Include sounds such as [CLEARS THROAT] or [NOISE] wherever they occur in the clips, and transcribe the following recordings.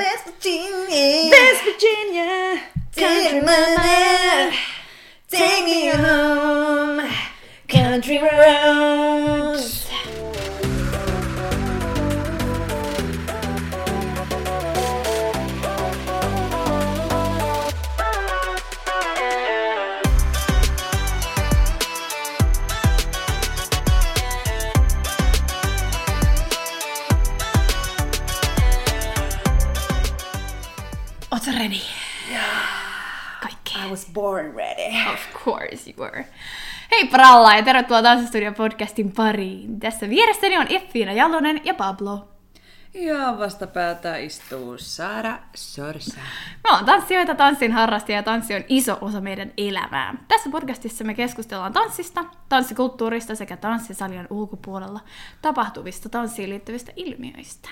West Virginia. West Virginia, Country mother, take me home. Country roads. Course you were. Hei Pralla ja tervetuloa Tanssistudio podcastin pariin. Tässä vieressäni on Effiina Jalonen ja Pablo. Ja vastapäätä istuu Saara Sorsa. Me ollaan tanssijoita, tanssin harrastajia ja tanssi on iso osa meidän elämää. Tässä podcastissa me keskustellaan tanssista, tanssikulttuurista sekä tanssisalien ulkopuolella tapahtuvista tanssiin liittyvistä ilmiöistä.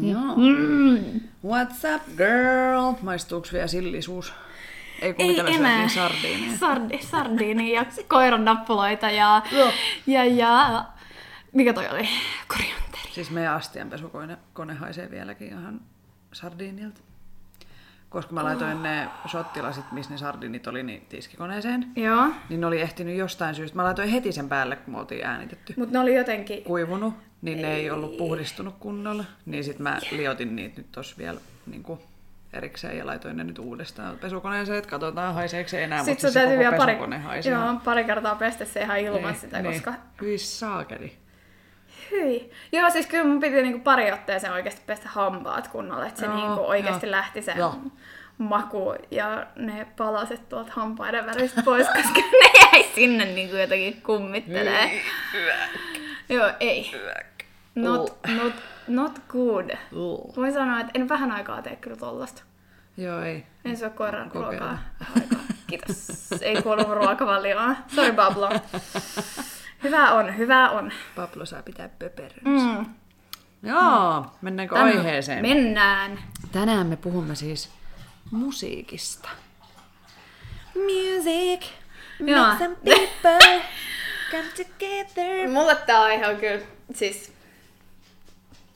Joo. Mm. What's up, girl? Maistuuks vielä sillisuus? Ei kun mitä me syötiin sardiinia. Sardi, sardiini ja koiran nappuloita ja, Joo. ja, ja, mikä toi oli? Korianteri. Siis meidän astianpesukone kone haisee vieläkin ihan sardiinilta. Koska mä laitoin ne shottilasit, missä ne sardinit oli, niin tiskikoneeseen. Joo, Niin ne oli ehtinyt jostain syystä. Mä laitoin heti sen päälle, kun me oltiin äänitetty. mutta ne oli jotenkin... Kuivunut, niin ne ei ollut puhdistunut kunnolla. Niin sit mä liotin niitä nyt tossa vielä niin kuin erikseen ja laitoin ne nyt uudestaan pesukoneeseen, että katsotaan haiseeko se enää, Sitten mutta se koko vielä pari, haisee. joo, pari kertaa pestä se ihan ilman Niin, sitä, niin. koska... Hyi saakeli. Hyi. Joo, siis kyllä mun piti niinku pari otteeseen oikeasti pestä hampaat kunnolla, että se Joo, niinku oikeasti joo. lähti se Joo. maku ja ne palaset tuolta hampaiden välistä pois, [LAUGHS] koska ne jäi sinne niinku jotenkin kummittelee. Joo, ei. Not, not, not good. Uh. Voin sanoa, että en vähän aikaa tee kyllä tollasta. Joo, ei. En syö koiran Kokeile. ruokaa. Kiitos. Ei kuulu ruokavalioon. Sorry Pablo. Hyvä on, hyvä on. Pablo saa pitää pöperön. Mm. Joo, mennäänkö Tänään- aiheeseen? Mennään. Tänään me puhumme siis musiikista. Music Joo. makes some people [LAUGHS] come together. Mulle tää aihe on kyllä siis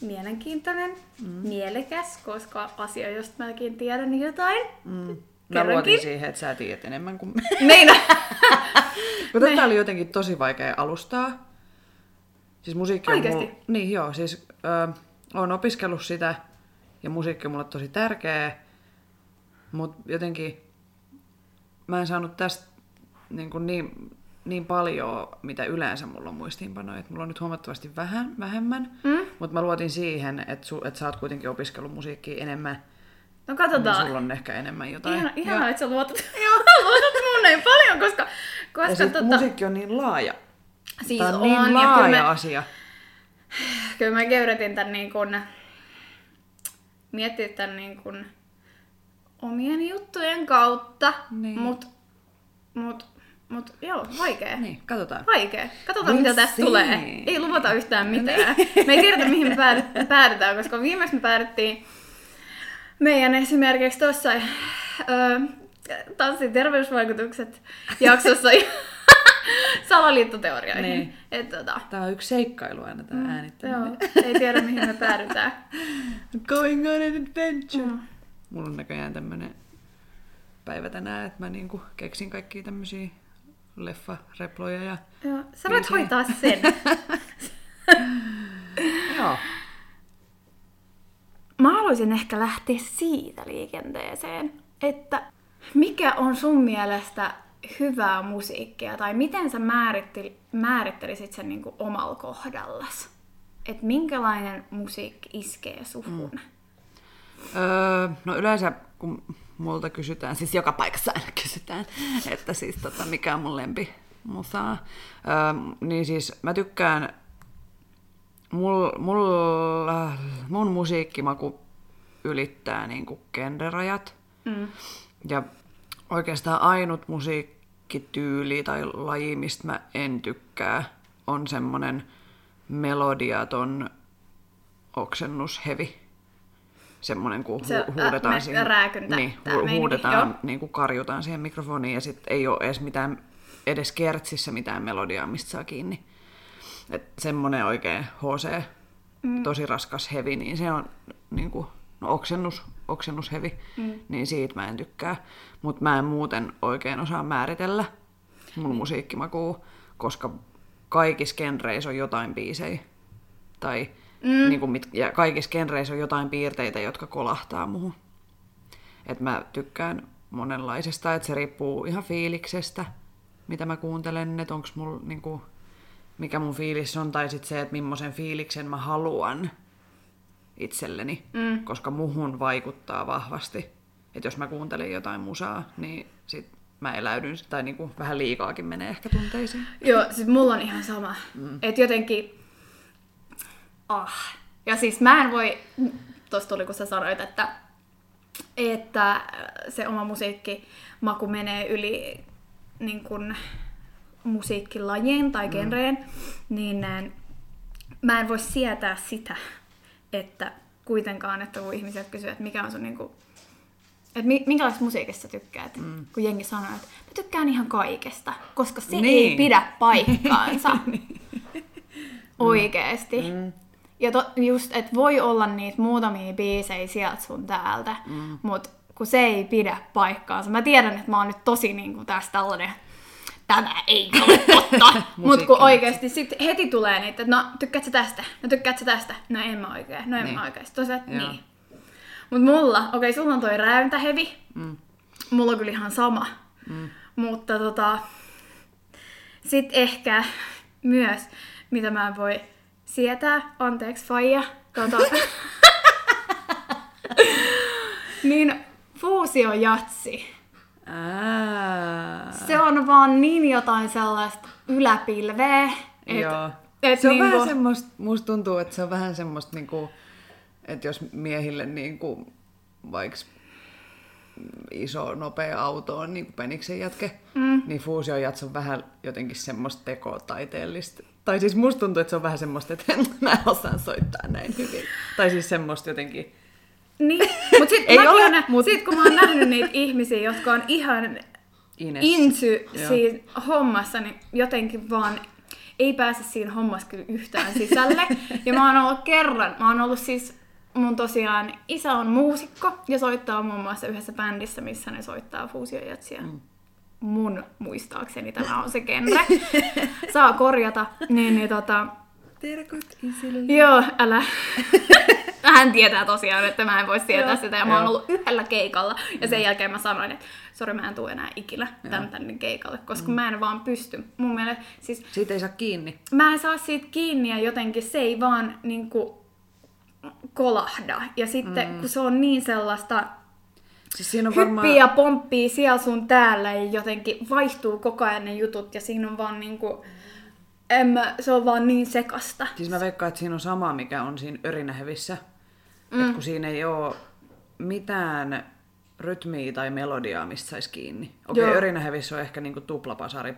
mielenkiintoinen, mm. mielekäs, koska asia, josta mäkin tiedän jotain. Mm. Mä Kerrankin. luotin siihen, että sä tiedät enemmän kuin. Meina. [LAUGHS] Mutta tätä oli jotenkin tosi vaikea alustaa. Siis musiikki on mulla... Niin joo, siis ö, oon opiskellut sitä ja musiikki on mulle tosi tärkeä. Mutta jotenkin mä en saanut tästä niin, kuin niin, niin paljon, mitä yleensä mulla on muistiinpanoja. Et mulla on nyt huomattavasti vähän, vähemmän. Mm? Mutta mä luotin siihen, että, su, että sä oot kuitenkin opiskellut musiikkia enemmän. No Niin katsotaan. sulla on ehkä enemmän jotain. Ihana, ihanaa, Ja- että sä luotat, [LAUGHS] [LAUGHS] luotat mun näin paljon, koska, ja koska sit tota, musiikki on niin laaja. siis Tää on, on, niin ja kyllä laaja mä, asia. [SIGHS] kyllä mä köyrätin tän niin kun, miettiä tän niin kun omien juttujen kautta, Niin. mut, mut, mut joo, vaikee. Niin, katsotaan. Vaikea. Katsotaan, mitä tästä see. tulee. Ei luvata yhtään mitään. Me ei tiedetä, mihin me päädy- päädytään, koska viimeksi me päädyttiin meidän esimerkiksi tuossa öö, tanssin terveysvaikutukset jaksossa [LAUGHS] salaliittoteorioihin. Niin. Et, tota, Tää on yksi seikkailu aina tää mm, äänittäminen. joo, ei tiedä, mihin me päädytään. [LAUGHS] Going on an adventure. Mm. Mulla on näköjään tämmönen päivä tänään, että mä niinku keksin kaikkia tämmösiä leffareploja ja... Joo, sä voit Biisejä. hoitaa sen. [LAUGHS] Joo. Mä haluaisin ehkä lähteä siitä liikenteeseen, että mikä on sun mielestä hyvää musiikkia, tai miten sä määrittel, määrittelisit sen niin omalla kohdallas? Että minkälainen musiikki iskee suhun? Mm. Öö, no yleensä kun multa kysytään, siis joka paikassa aina kysytään, että siis tota, mikä on mun lempi musaa, öö, niin siis mä tykkään, mul, mul, mun musiikkimaku ylittää niinku genderajat. Mm. Ja oikeastaan ainut musiikkityyli tai laji, mistä mä en tykkää, on semmonen melodiaton oksennushevi. Semmonen, kun Se, hu- huudetaan ä, me- siihen, niin, hu- huudetaan, joo. niin kuin karjutaan siihen mikrofoniin ja sitten ei ole edes mitään, edes kertsissä mitään melodiaa, mistä saa kiinni. Et semmonen oikein HC, mm. tosi raskas hevi, niin se on niin kuin, no oksennus, oksennushevi, mm. niin siitä mä en tykkää. Mutta mä en muuten oikein osaa määritellä mun musiikkimakuu, koska kaikissa genreissä on jotain biisejä. Tai mm. niin kuin mit, ja kaikissa genreissä on jotain piirteitä, jotka kolahtaa muuhun. Et mä tykkään monenlaisesta, että se riippuu ihan fiiliksestä, mitä mä kuuntelen, että onko mulla niinku, mikä mun fiilis on, tai sitten se, että millaisen fiiliksen mä haluan itselleni, mm. koska muhun vaikuttaa vahvasti. Että jos mä kuuntelen jotain musaa, niin sit mä eläydyn, tai niinku vähän liikaakin menee ehkä tunteisiin. Joo, siis mulla on ihan sama. Mm. Että jotenkin, ah. Ja siis mä en voi, tosta tuli kun sä sanoit, että, että se oma musiikki maku menee yli niin kun, musiikkilajien tai mm. genreen, mm. niin äh, mä en voi sietää sitä, että kuitenkaan, että kun ihmiset kysyvät, että mikä on sun niinku, että minkälaista musiikista tykkäät, mm. kun jengi sanoo, että mä tykkään ihan kaikesta, koska se niin. ei pidä paikkaansa [LAUGHS] niin. oikeesti. Mm. Ja to, just, että voi olla niitä muutamia biisejä sieltä sun täältä, mm. mutta kun se ei pidä paikkaansa. Mä tiedän, että mä oon nyt tosi niin kuin tässä tällainen tämä ei ole totta. [LAUGHS] Mutta kun oikeasti sit heti tulee niitä, että no tykkäätkö tästä? No tykkäätkö tästä? No en mä oikein, no en niin. mä oikein. Tosiaan, niin. Mut mulla, okei okay, sulla on toi räyntähevi. Mm. Mulla on kyllä ihan sama. Mm. Mutta tota, sit ehkä myös, mitä mä en voi sietää, anteeksi faija, tota, [LAUGHS] niin fuusiojatsi. Ää. Se on vaan niin jotain sellaista yläpilveä. Et, Joo. Et se on niinku... vähän semmoista, musta tuntuu, että se on vähän semmoista, niinku, että jos miehille niinku, vaikka iso, nopea auto on niin peniksen jatke, mm. niin fuusiojats on vähän jotenkin semmoista tekotaiteellista. Tai siis musta tuntuu, että se on vähän semmoista, että [LAUGHS] en mä osaan soittaa näin hyvin. Tai siis semmoista jotenkin niin, [LAUGHS] mutta sitten ole, mut... sit, kun mä oon nähnyt niitä ihmisiä, jotka on ihan insy siinä hommassa, niin jotenkin vaan ei pääse siinä hommassa kyllä yhtään sisälle. [LAUGHS] Ja mä oon ollut kerran, mä oon ollut siis, mun tosiaan isä on muusikko ja soittaa muun muassa yhdessä bändissä, missä ne soittaa fuusiojatsia. Mm. Mun muistaakseni tämä on se genre. [LAUGHS] Saa korjata. Niin, niin tota... Terkut isille. Joo, älä. [LAUGHS] hän tietää tosiaan, että mä en voi sietää Joo. sitä. Ja mä oon ollut yhdellä keikalla. Ja sen jälkeen mä sanoin, että sori mä en tule enää ikinä tän tänne keikalle, koska mm. mä en vaan pysty. Mun mielestä, siis, siitä ei saa kiinni. Mä en saa siitä kiinni ja jotenkin se ei vaan niin kuin, kolahda. Ja sitten mm. kun se on niin sellaista Siis siinä on varmaan... ja pomppii siellä sun täällä ja jotenkin vaihtuu koko ajan ne jutut ja siinä on vaan niinku... En mä, se on vaan niin sekasta. Siis mä veikkaan, että siinä on sama, mikä on siinä örinähevissä. Mm. Et kun siinä ei ole mitään rytmiä tai melodiaa, mistä saisi kiinni. Okei, okay, Örinähevissä on ehkä niinku tuplapasari,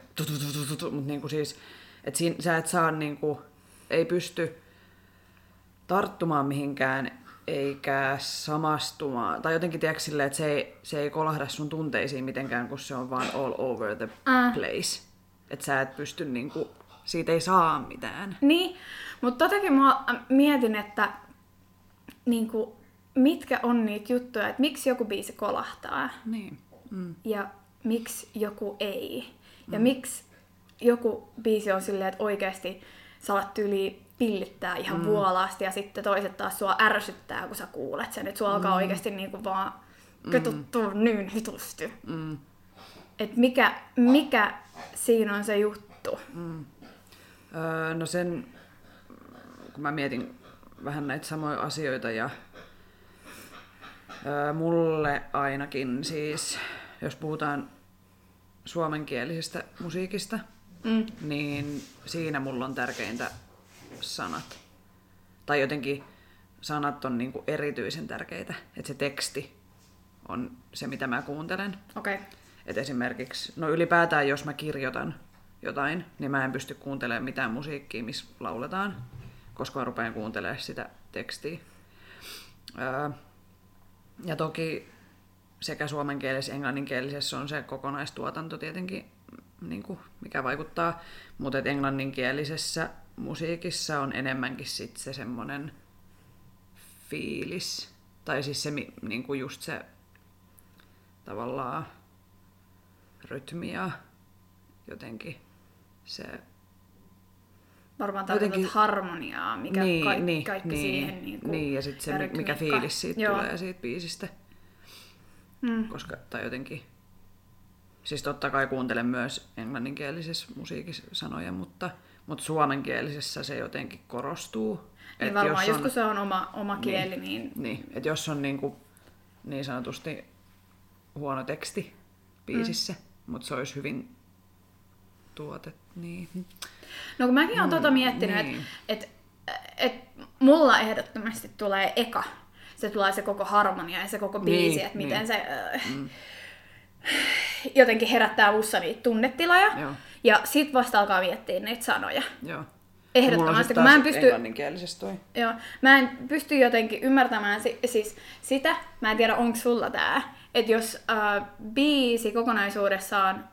mutta niinku siis, et siinä, sä et saa niinku, ei pysty tarttumaan mihinkään eikä samastumaan. Tai jotenkin tiedätkö silleen, että se ei, se ei kolahda sun tunteisiin mitenkään, kun se on vaan all over the äh. place. Että sä et pysty niinku, siitä ei saa mitään. Niin, mutta totakin mä mietin, että niin kuin, mitkä on niitä juttuja, että miksi joku biisi kolahtaa. Niin. Mm. Ja miksi joku ei. Ja mm. miksi joku biisi on silleen, että oikeasti saat tyyli pillittää ihan mm. vuolaasti ja sitten toiset taas sua ärsyttää, kun sä kuulet sen. Että sua mm. alkaa oikeasti niinku vaan ketuttua mm. niin hitusti. Mm. Et mikä, mikä siinä on se juttu? Mm. Öö, no sen, kun mä mietin vähän näitä samoja asioita ja ää, mulle ainakin siis, jos puhutaan suomenkielisestä musiikista, mm. niin siinä mulla on tärkeintä sanat. Tai jotenkin sanat on niinku erityisen tärkeitä, että se teksti on se, mitä mä kuuntelen. Okay. Et esimerkiksi, no ylipäätään jos mä kirjoitan jotain, niin mä en pysty kuuntelemaan mitään musiikkia, missä lauletaan koska mä rupean kuuntelemaan sitä tekstiä. ja toki sekä suomenkielisessä että englanninkielisessä on se kokonaistuotanto tietenkin, niin kuin, mikä vaikuttaa, mutta englanninkielisessä musiikissa on enemmänkin sit se semmoinen fiilis Tai siis se mi- niinku just se tavallaan rytmi ja jotenkin se... Varmaan tarkoitat Jotenkin- harmoniaa, mikä niin, kaikki, niin, kaikki niin, siihen niin kuin, niin, ja sitten se, mi- mikä fiilis siitä Joo. tulee siitä biisistä. Mm. Koska, tai jotenkin... Siis totta kai kuuntelen myös englanninkielisessä musiikissa sanoja, mutta, mutta suomenkielisessä se jotenkin korostuu. Niin Et varmaan, jos on- kun se on oma, oma kieli, niin, Niin, että jos on niinku, niin sanotusti huono teksti biisissä, mm. mutta se olisi hyvin tuotet, niin... No kun mäkin olen tota miettinyt, niin. että et, et mulla ehdottomasti tulee eka. Se tulee se koko harmonia ja se koko biisi, Niin, että miten niin. se äh, jotenkin herättää mussa niitä tunnetiloja. Joo. Ja sit vasta alkaa miettiä niitä sanoja. Joo. Ehdottomasti, kun mä en pysty... toi. Joo, mä en pysty jotenkin ymmärtämään si- siis sitä, mä en tiedä onko sulla tää, että jos äh, biisi kokonaisuudessaan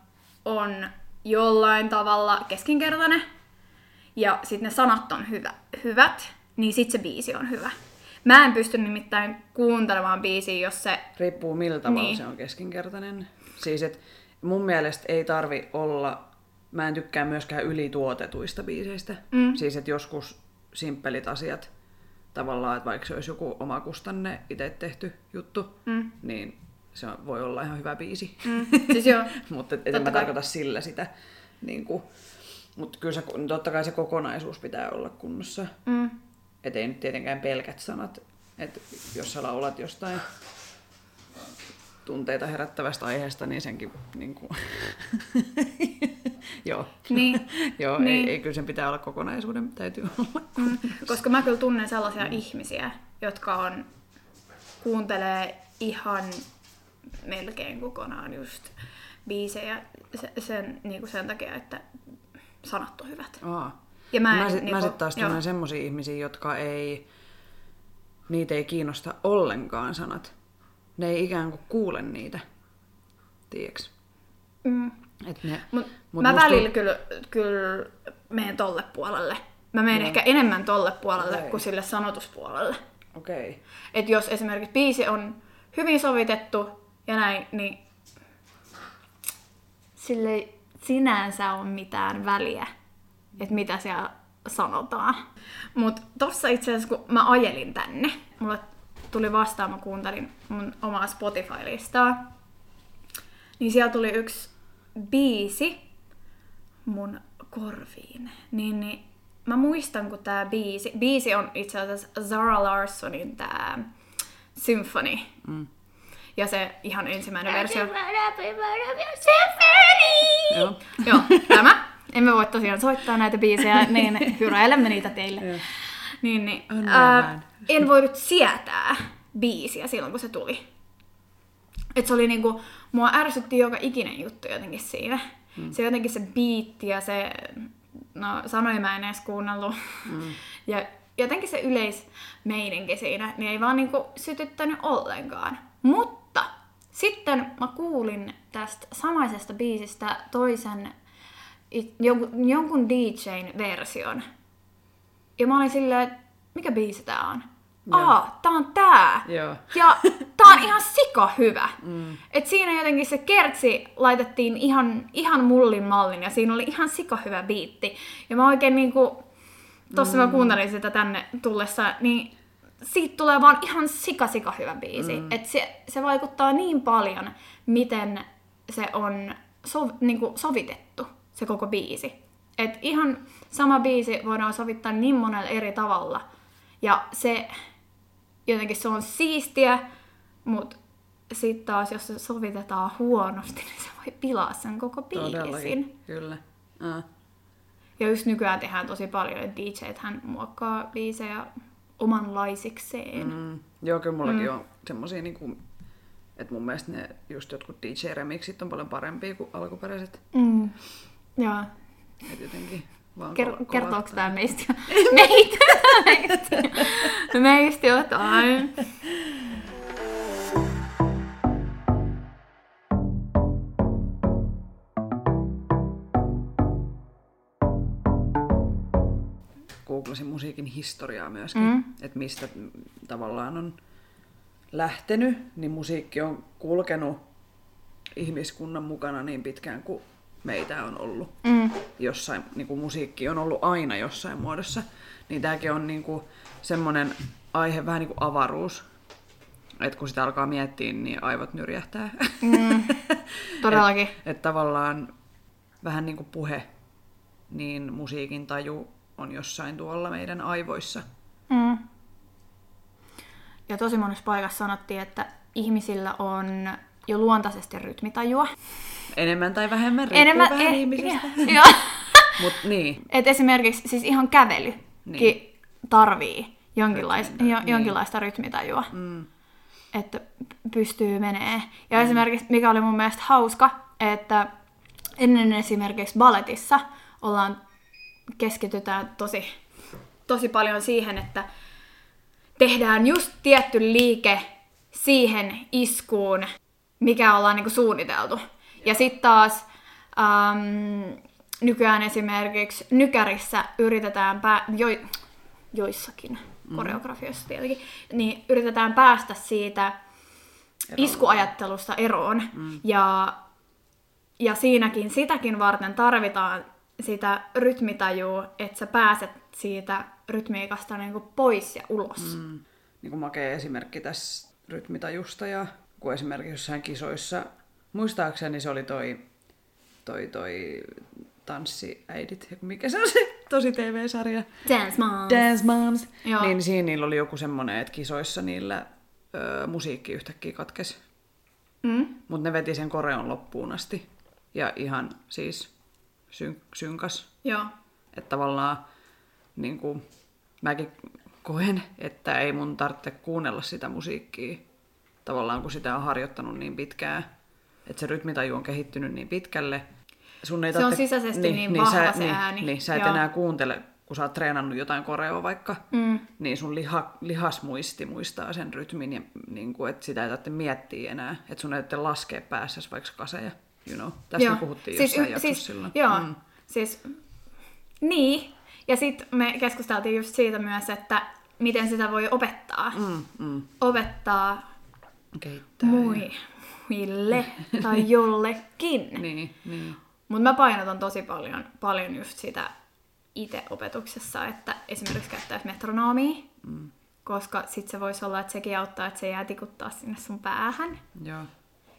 on jollain tavalla keskinkertainen ja sitten ne sanat on hyvä, hyvät, niin sit se biisi on hyvä. Mä en pysty nimittäin kuuntelemaan biisiä, jos se... Riippuu millä tavalla Niin. niin. se on keskinkertainen. Siis et mun mielestä ei tarvi olla, mä en tykkää myöskään ylituotetuista biiseistä. Mm. Siis että joskus simppelit asiat, tavallaan, että vaikka se olisi joku omakustanne itse tehty juttu, Mm. niin se on- voi olla ihan hyvä biisi. Mm, siis joo, [LAUGHS] Mutta en mä tarkoita sillä sitä. Niin mutta kyllä se, totta kai se kokonaisuus pitää olla kunnossa. mm, Et ei nyt tietenkään pelkät sanat. Et jos sä laulat jostain tunteita herättävästä aiheesta, niin senkin niin kuin... [LAUGHS] Joo. niin. [LAUGHS] Joo, Niin. ei, ei, kyllä sen pitää olla kokonaisuuden, täytyy olla. Mm, koska mä kyllä tunnen sellaisia mm. ihmisiä, jotka on, kuuntelee ihan melkein kokonaan just biisejä sen, niin kuin sen takia, että sanat on hyvät. Aa. Ja mä, Mä, en, mä, sit, niinku- mä sit taas joo. tunnen semmosia ihmisiä, jotka ei, niitä ei kiinnosta ollenkaan sanat. Ne ei ikään kuin kuule niitä. Tiedätkö? Mm. Et ne, Mut, mut mä välillä kyllä, kyllä menen tolle puolelle. Mä menen Joo. ehkä enemmän tolle puolelle Okei. kuin sille sanotuspuolelle. Okei. Okay. Että jos esimerkiksi biisi on hyvin sovitettu ja näin, niin sille ei sinänsä ole mitään väliä, että mitä siellä sanotaan. Mutta tossa itse asiassa, kun mä ajelin tänne, mulle tuli vastaan, mä kuuntelin mun omaa Spotify-listaa, niin siellä tuli yksi biisi mun korviin. Niin, niin mä muistan, kun tää biisi, biisi on itse asiassa Zara Larsonin tää Symphony. Mm. Ja se ihan ensimmäinen versio. Joo. Joo, tämä. Emme voi tosiaan soittaa näitä biisejä, niin hyräilemme niitä teille. Niin, niin, vähän. en voinut sietää biisiä silloin, kun se tuli. Et se oli niinku, mua ärsytti joka ikinen juttu jotenkin siinä. Mm. Se jotenkin se biitti ja se, no sanoja mä en edes kuunnellut. Mm. [LAUGHS] Ja jotenkin se yleismeininki siinä, niin ei vaan niinku sytyttänyt ollenkaan. Mutta sitten mä kuulin tästä samaisesta biisistä toisen, jonkun DJn version. Ja mä olin silleen, että mikä biisi tää on? Aa, tää on tää! Joo. Ja [LAUGHS] tää on ihan sika hyvä. Mm. Et siinä jotenkin se kertsi laitettiin ihan, ihan mullin mallin ja siinä oli ihan sika hyvä biitti. Ja mä oikein niinku, tossa mm. mä kuuntelin sitä tänne tullessa, niin siitä tulee vaan ihan sika sika hyvä biisi. Mm. Et se, se vaikuttaa niin paljon, miten se on sov, niinku sovitettu, se koko biisi. Et ihan sama biisi voidaan sovittaa niin monella eri tavalla. Ja se jotenkin se on siistiä, mutta sitten taas jos se sovitetaan huonosti, niin se voi pilaa sen koko biisin. Todellakin, kyllä. Aa. Ja just nykyään tehdään tosi paljon, että DJt hän muokkaa biisejä omanlaisikseen. Mm. Joo, kyllä mullakin mm. on semmosia niinku, että mun mielestä ne just jotkut DJ-remixit on paljon parempia kuin alkuperäiset. Mm. Joo. Et jotenkin vaan Ker- kol- kertooko tämä meistä, [LAUGHS] meitä, meistä, meistä jotain? googlasin musiikin historiaa myöskin, mm. että mistä tavallaan on lähtenyt, niin musiikki on kulkenut ihmiskunnan mukana niin pitkään kuin meitä on ollut. Mm. Jossain, niin kuin musiikki on ollut aina jossain muodossa. Niin tämäkin on niin kuin semmoinen aihe, vähän niin kuin avaruus. Että kun sitä alkaa miettiä, niin aivot nyrjähtää. Mm. [LAUGHS] Todellakin. Et, et tavallaan vähän niin kuin puhe, niin musiikin taju on jossain tuolla meidän aivoissa. Mm. Ja tosi monessa paikassa sanottiin, että ihmisillä on jo luontaisesti rytmitajua. Enemmän tai vähemmän, riippuu Enemmän, vähän eh, ihmisestä. [LAUGHS] Joo. [LAUGHS] Mut niin, Et esimerkiksi siis ihan kävelykin Niin. tarvii jonkinlaista, Rytmintä, jo, niin. jonkinlaista rytmitajua, mm, että pystyy menee. Ja esimerkiksi, mikä oli mun mielestä hauska, että ennen esimerkiksi balletissa ollaan, keskitytään tosi, tosi paljon siihen, että tehdään just tietty liike siihen iskuun, mikä ollaan niinku suunniteltu. Ja sitten taas äm, nykyään esimerkiksi nykärissä yritetään, pää- jo, joissakin koreografioissa tietenkin, niin yritetään päästä siitä iskuajattelusta eroon. Mm. Ja, ja siinäkin, sitäkin varten tarvitaan sitä rytmitajua, että sä pääset siitä rytmiikasta niinku pois ja ulos. Mm. mm, niin kuin makea esimerkki tässä rytmitajusta ja kun esimerkiksi jossain kisoissa, muistaakseni se oli toi, toi, toi tanssiäidit, mikä se on se tosi TV-sarja? Dance Moms. Dance Moms. Joo. Niin siinä niillä oli joku semmoinen, että kisoissa niillä ö, musiikki yhtäkkiä katkesi. Mm? Mutta ne veti sen koreon loppuun asti. Ja ihan siis syn- synkas. Joo. Että tavallaan niin kuin, mäkin koen, että ei mun tarvitse kuunnella sitä musiikkia. Tavallaan kun sitä on harjoittanut niin pitkään. Että se rytmitaju on kehittynyt niin pitkälle. Sun ei Se on tarvitse- sisäisesti niin vahva sä, se niin, ääni. Niin, sä et Joo. enää kuuntele, kun sä oot treenannut jotain koreoa vaikka, Mm. niin sun liha, lihasmuisti muistaa sen rytmin, ja, niin kuin, että sitä ei tarvitse miettiä enää. Että sun ei tarvitse laskea päässä vaikka kaseja. You know. Tästä me puhuttiin siis jossain y- siis, silloin. Joo, Mm. siis niin. Ja sitten me keskusteltiin just siitä myös, että miten sitä voi opettaa. Mm, mm. Opettaa Kehittää. ja- mui, muille tai [LAUGHS] jollekin. Niin, niin. Mutta mä painotan tosi paljon, paljon just sitä itse opetuksessa, että esimerkiksi käyttäisi metronomia, Mm. koska sit se voisi olla, että sekin auttaa, että se jää tikuttaa sinne sun päähän. Joo.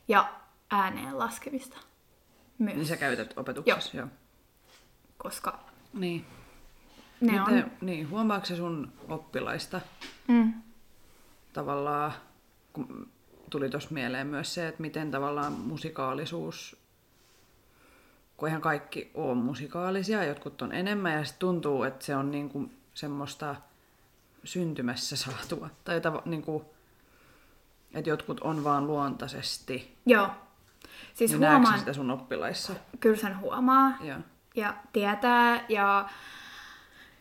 Ja ääneen laskemista myös, Niin sä käytät opetuksessa, joo. joo. koska Niin. ne Miten, on... Niin, huomaatko sun oppilaista Mm. tavallaan, kun tuli tuossa mieleen myös se, että miten tavallaan musikaalisuus, kun eihän kaikki ole musikaalisia, jotkut on enemmän ja sitten tuntuu, että se on niinku semmoista syntymässä saatua. Tai tava, niinku, että jotkut on vaan luontaisesti. Joo. Siis Niin huomaan, sitä sun oppilaissa? kyllä sen huomaa Joo. ja tietää ja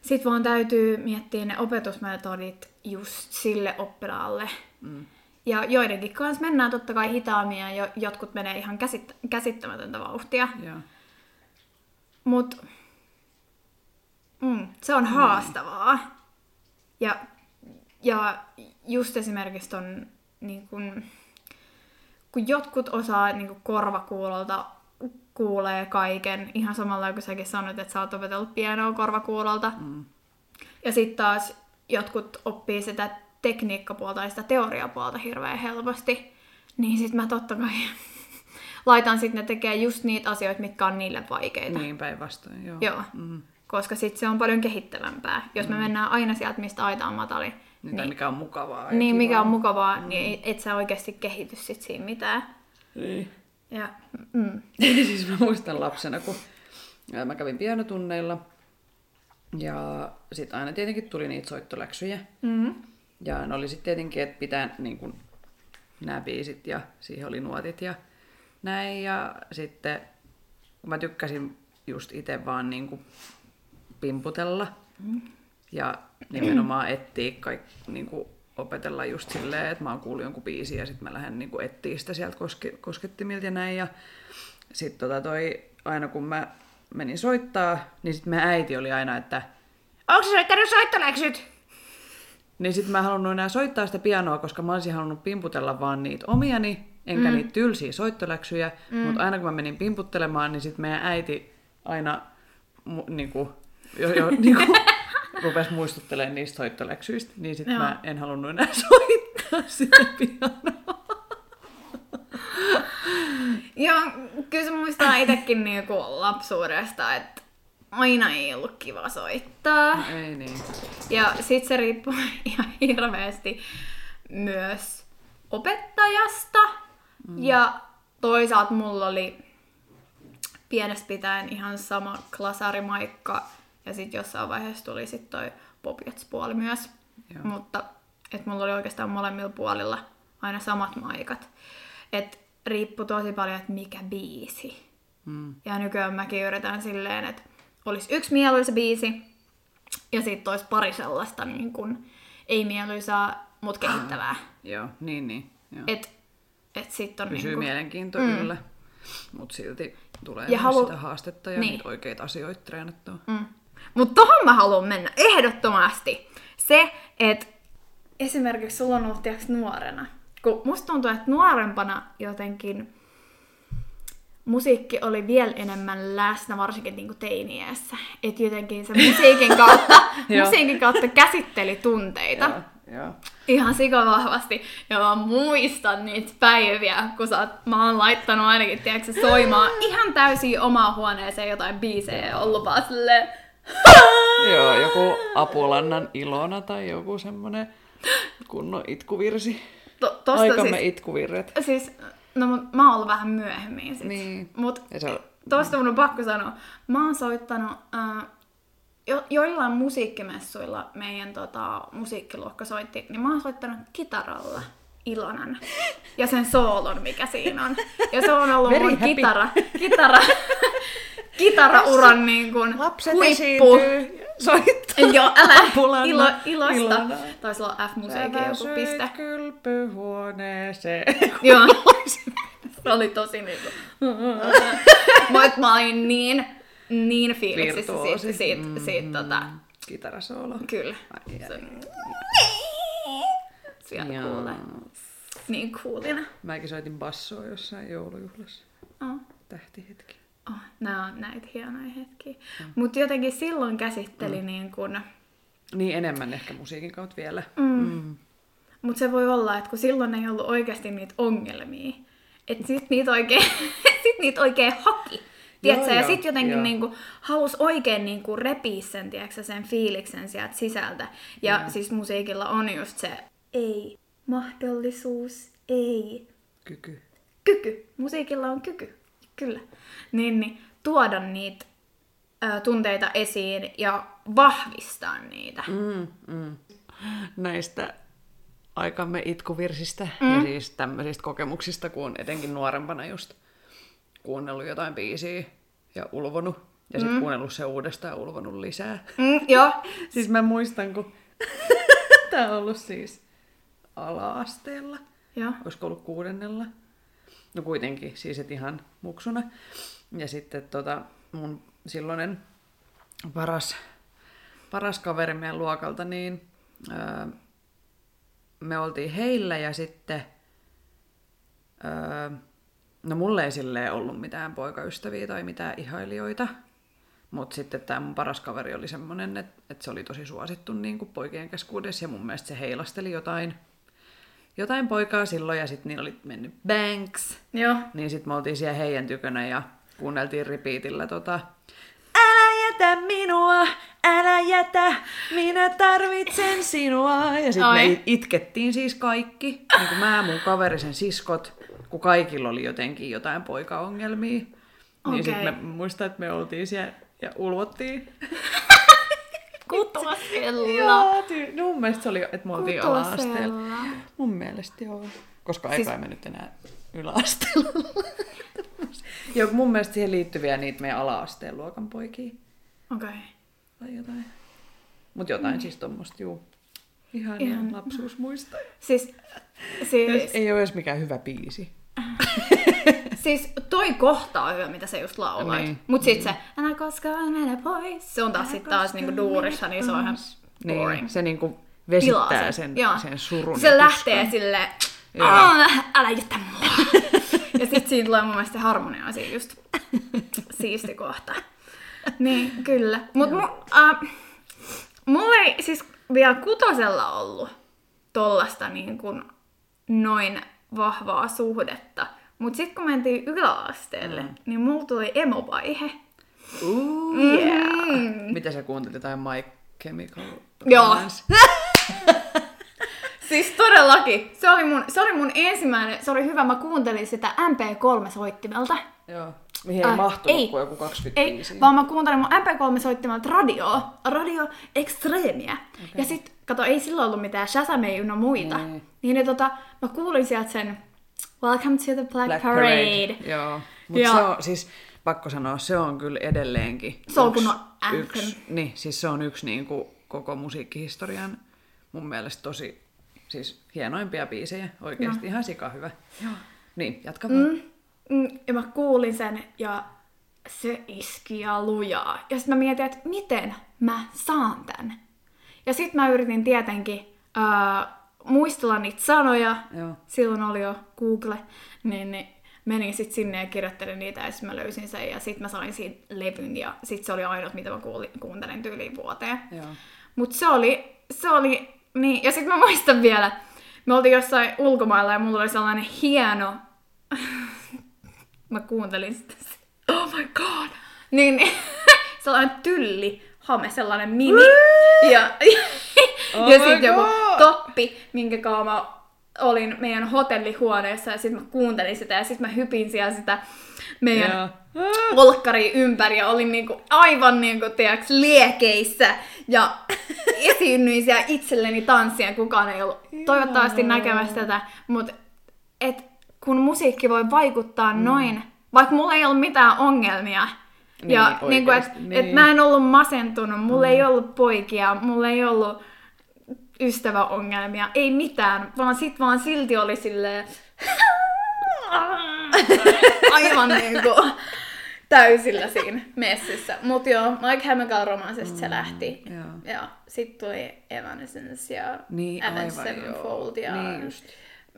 sit vaan täytyy miettiä ne opetusmetodit just sille oppilaalle. Mm. Ja joidenkin kanssa mennään totta kai hitaammin ja jo, jotkut menee ihan käsit- käsittämätöntä vauhtia. Joo. Mut mm, se on haastavaa. Ja, ja just esimerkiksi ton, niin kun, kun jotkut osaa niin kun korvakuulolta kuulee kaiken, ihan samalla kuin säkin sanoit, että sä oot opetellut pienoa korvakuulolta. Mm. Ja sitten taas jotkut oppii sitä tekniikkapuolta ja sitä teoriapuolta hirveän helposti. Niin sit mä totta kai [LAUGHS] laitan sitten ne tekee just niitä asioita, mitkä on niille vaikeita. Niin päinvastoin, joo. Joo. Mm. Koska sitten se on paljon kehittävämpää. Jos me mennään aina sieltä, mistä aita on matali, Niin, niin, mikä on mukavaa. niin mikä on mukavaa, mm. niin et sä oikeasti kehity sit siinä mitään. Niin. Ja, mm, [LAUGHS] siis mä muistan lapsena, kun mä kävin pianotunneilla. Ja sitten aina tietenkin tuli niitä soittoläksyjä. mm, Ja ne oli sitten tietenkin, että pitää niin kun, nämä biisit ja siihen oli nuotit ja näin. Ja sitten kun mä tykkäsin just itse vaan niin kuin pimputella ja nimenomaan etsiä kaik, niin kuin opetella just silleen, että mä oon kuullut jonkun biisin ja sitten mä lähden niin kuin etsiä sitä sieltä koske, koskettimilta ja näin. Ja sitten tota toi, aina kun mä menin soittaa, niin sitten meidän äiti oli aina, että onko sä soittanut soittoläksyt? Niin sit mä en halunnut enää soittaa sitä pianoa, koska mä olisin halunnut pimputella vaan niitä omiani, enkä mm. niitä tylsiä soittoläksyjä. Mm. Mutta aina kun mä menin pimputtelemaan, niin sit meidän äiti aina mu- niinku, jo, jo, [LAUGHS] niinku, rupesi muistuttelemaan niistä soittoläksyistä. Niin sit Joo. mä en halunnut enää [LAUGHS] soittaa sitä pianoa. Joo, kyllä se muistaa itsekin niinku lapsuudesta, että aina ei ollut kiva soittaa. Ei niin. Ja sit se riippuu [LAUGHS] ihan hirveästi myös opettajasta. Mm. Ja toisaalta mulla oli pienestä pitäen ihan sama klasarimaikka. Ja sit jossain vaiheessa tuli sit toi puoli myös. Joo. Mutta et mulla oli oikeastaan molemmilla puolilla aina samat maikat. Et riippui tosi paljon, että mikä biisi. Mm. Ja nykyään mäkin yritän silleen, että olisi yksi mieluisa biisi ja sitten olisi pari sellaista niin kun, ei mieluisaa, mutta kehittävää. Joo, niin niin. Joo. Et, et sit on Pysyy niin kun, mielenkiinto mm. kyllä, mutta silti tulee Ja ja halu- sitä haastetta ja Niin. niitä oikeita asioita treenattua. mm. Mutta tohon mä haluan mennä ehdottomasti. Se, että esimerkiksi sulla on ollut nuorena. Kun musta tuntuu, että nuorempana jotenkin musiikki oli vielä enemmän läsnä, varsinkin niin teiniässä. Että jotenkin se musiikin kautta, [LAUGHS] musiikin kautta käsitteli tunteita. Joo, joo. ihan sikavahvasti. Ja mä muistan niitä päiviä, kun sä oot, mä oon laittanut ainakin, tiedätkö, soimaan [LAUGHS] ihan täysin omaan huoneeseen jotain biisejä ja ollut vaan silleen, [LAUGHS] Joo, joku Apulannan Ilona tai joku semmonen kunnon itkuvirsi. to, tosta Aikamme siis, itkuvirret. siis, no mut mä oon ollut vähän myöhemmin sit. Niin. Mut on, tosta mun on pakko sanoa, mä oon soittanut äh, jo, joillain musiikkimessuilla meidän tota, musiikkiluokka soitti, niin mä oon soittanut kitaralla Ilonan ja sen soolon, mikä siinä on. Ja se on ollut Very mun happy. kitara, kitara, [LAUGHS] kitarauran niin kuin huippu. esiintyy, soittaa. Joo, älä Apulanna, ilo, ilosta. Ilona. Taisi olla F-musiikin joku piste. kylpyhuoneeseen. [LAUGHS] Joo. Se oli tosi niinku... [LAUGHS] Mutta mä olin niin, niin fiiliksissä Virtuoosi. siitä, siitä, Mm, siitä tota, Kitarasoolo. kyllä. Ai, ai. Siellä Joo. kuulee. Niin kuulina. Mäkin soitin bassoa jossain joulujuhlassa. Oh. Tähtihetki. Oh, nämä on näitä hienoja hetkiä. Mm. Mutta jotenkin silloin käsitteli mm. niin kun... Niin enemmän ehkä musiikin kautta vielä. Mm. Mm. Mutta se voi olla, että kun silloin ei ollut oikeasti niitä ongelmia, että sit niitä oikein, [LAUGHS] sit niitä oikein haki. Tiedätkö? Joo, ja sitten jotenkin joo. niinku, halus oikein niinku repiä sen, tiedätkö, sen fiiliksen sieltä sisältä. Ja Joo. siis musiikilla on just se ei, mahdollisuus, ei, Kyky. kyky. Musiikilla on kyky, kyllä. Niin, niin tuoda niitä ö, tunteita esiin ja vahvistaa niitä. Mm, mm. Näistä aikamme itkuvirsistä mm. ja siis tämmöisistä kokemuksista, kun on etenkin nuorempana just kuunnellut jotain biisiä ja ulvonut. Ja sitten mm. kuunnellut se uudestaan ja ulvonut lisää. Mm, joo, [LAUGHS] Siis mä muistan, kun [LAUGHS] tää on ollut siis ala-asteella. joo. Olisiko ollut kuudennella? No kuitenkin, siis et ihan muksuna. Ja sitten tota, mun silloinen paras, paras kaveri meidän luokalta, niin öö, me oltiin heillä ja sitten, öö, no mulle ei silleen ollut mitään poikaystäviä tai mitään ihailijoita, mutta sitten tämä mun paras kaveri oli semmoinen, että, että se oli tosi suosittu niin poikien keskuudessa ja mun mielestä se heilasteli jotain, jotain poikaa silloin ja sitten niillä oli mennyt Banks. Joo. Niin sitten me oltiin siellä heidän tykönä ja kuunneltiin repeatillä tota Älä jätä minua, älä jätä, minä tarvitsen sinua. Ja sitten me itkettiin siis kaikki, niin kuin mä, mun kaveri, sen siskot, kun kaikilla oli jotenkin jotain poikaongelmia. Niin Okei. sitten me muistan, että me oltiin siellä ja ulvottiin. Kutosella. Joo, ty- no mun mielestä se oli, että me oltiin ala-asteella. Kutosella. Mun mielestä joo. Koska Siis- ei mennyt enää yläasteella. joo, mun mielestä siihen liittyviä niitä meidän ala-asteen luokan poikia. Okei. Okay. Tai jotain. Mut jotain mm. siis tommoista, juu. Ihan, Ihan- ihan lapsuusmuistoja. Siis, siis, Ei ole edes mikään hyvä biisi. [LAUGHS] siis toi kohta on hyvä, mitä sä just lauloit. Niin. Mut sit se, älä koskaan mene pois. Se on taas sit taas niinku duurissa, niin se on ihan boring. Niin, se niinku Vesittää pilaa sen- Joo. sen surun Se lähtee. "Aa, älä jätä mua. [LAUGHS] ja sit siinä tulee mun mielestä se harmonia siinä just siisti kohta. Niin, kyllä. Mut mu, äh, mulla ei siis vielä kutosella ollut tollasta niin kuin noin vahvaa suhdetta. Mut sit kun mentiin yläasteelle, mm. niin mulla tuli emovaihe. Ooh, yeah. Mitä sä kuuntelit? Tai My Chemical Joo. [LAUGHS] Siis todellakin. Se oli mun, se oli mun ensimmäinen, se oli hyvä, mä kuuntelin sitä MP3-soittimelta. Joo. Mihin ei Äh, mahtunut ei. kuin joku 20 Ei, vaan mä kuuntelin mun MP3-soittimelta radioa, radio Extremia. Okay. Ja sit, kato, ei silloin ollut mitään Shazamei ynnä muita. Niin. Niin ne, tota, mä kuulin sieltä sen Welcome to the Black, Black Parade. Parade. Joo. Mutta Ja- se on, siis pakko sanoa, se on kyllä edelleenkin Se on anthem. yksi, niin, siis se on yksi niin kuin, koko musiikkihistorian mun mielestä tosi siis hienoimpia biisejä. Oikeasti no. ihan sika hyvä. Joo. Niin, jatka vaan. Mm, mm, ja mä kuulin sen ja se iski ja lujaa. Ja sitten mä mietin, että miten mä saan tän. Ja sitten mä yritin tietenkin äh, muistella niitä sanoja. Joo. Silloin oli jo Google. Niin, niin menin sitten sinne ja kirjoittelin niitä ja sitten mä löysin sen. Ja sitten mä sain siitä levyn ja sitten se oli ainut, mitä mä kuulin, kuuntelin tyyliin vuoteen. Mutta se oli, se oli, niin, ja sitten mä muistan vielä, me oltiin jossain ulkomailla ja mulla oli sellainen hieno, [LAUGHS] mä kuuntelin sitä, oh my god, niin, niin [LAUGHS] sellainen tylli hame, sellainen mini, ja, ja, Oh ja sitten joku toppi, minkä kanssa mä olin meidän hotellihuoneessa ja sitten mä kuuntelin sitä ja sitten mä hypin siellä sitä meidän Joo. [GASPS] olkkari ympäri ja olin niinku aivan niinku, tiiäks, liekeissä ja [LAUGHS] esiinnyin siellä itselleni tanssien. Kukaan ei ollut toivottavasti näkemässä tätä, mutta et, kun musiikki voi vaikuttaa mm. noin, vaikka mulla ei ollut mitään ongelmia, Niin, ja niinku, et, niin. niin. et mä en ollut masentunut, mulla mm. ei ollut poikia, mulla ei ollut ystäväongelmia, ei mitään, vaan sit vaan silti oli silleen [LAUGHS] aivan niinku täysillä siinä messissä. Mut joo, My Chemical Romancesta se lähti. Mm, joo. Ja sit tuli Evanescence ja Niin, Avenged Sevenfold. Ja... Niin just.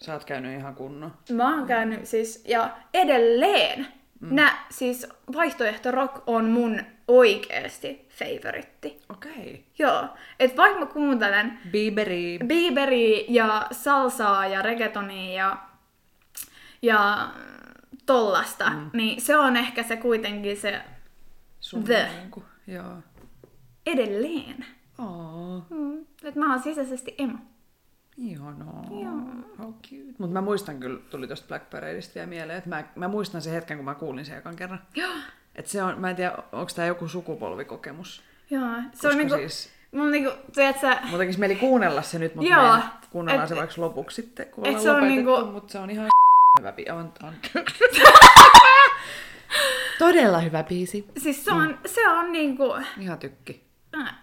Sä oot käynyt ihan kunnon. Mä oon käynyt siis, ja edelleen, mm. nä, siis vaihtoehto rock on mun oikeesti favoritti. Okei. Okay. Joo, et vaikka mä kuuntelen Bieberi. Bieberia ja salsaa ja reggaetonia ja, ja tollasta, mm. niin se on ehkä se kuitenkin se Sun The. Niinku, joo. edelleen. Oh, Mm. Et mä oon sisäisesti emo. Ihanaa. How cute. Mutta mä muistan kyllä, tuli tosta Black Paradeista vielä mieleen, että mä, mä muistan sen hetken, kun mä kuulin sen ekan kerran. Joo. Et se on, mä en tiedä, onko tämä joku sukupolvikokemus. Joo, se Koska on niinku, siis- mulla niinku, tiedät sä, Mun tekisi mieli kuunnella se nyt, mutta Joo. kuunnellaan Et- se vaikka lopuksi sitten, kun ollaan se on niinku- mutta se on ihan [LAUGHS] hyvä biisi. On, on. [LAUGHS] Todella hyvä biisi. siis se on, se on niinku, Ihan tykki.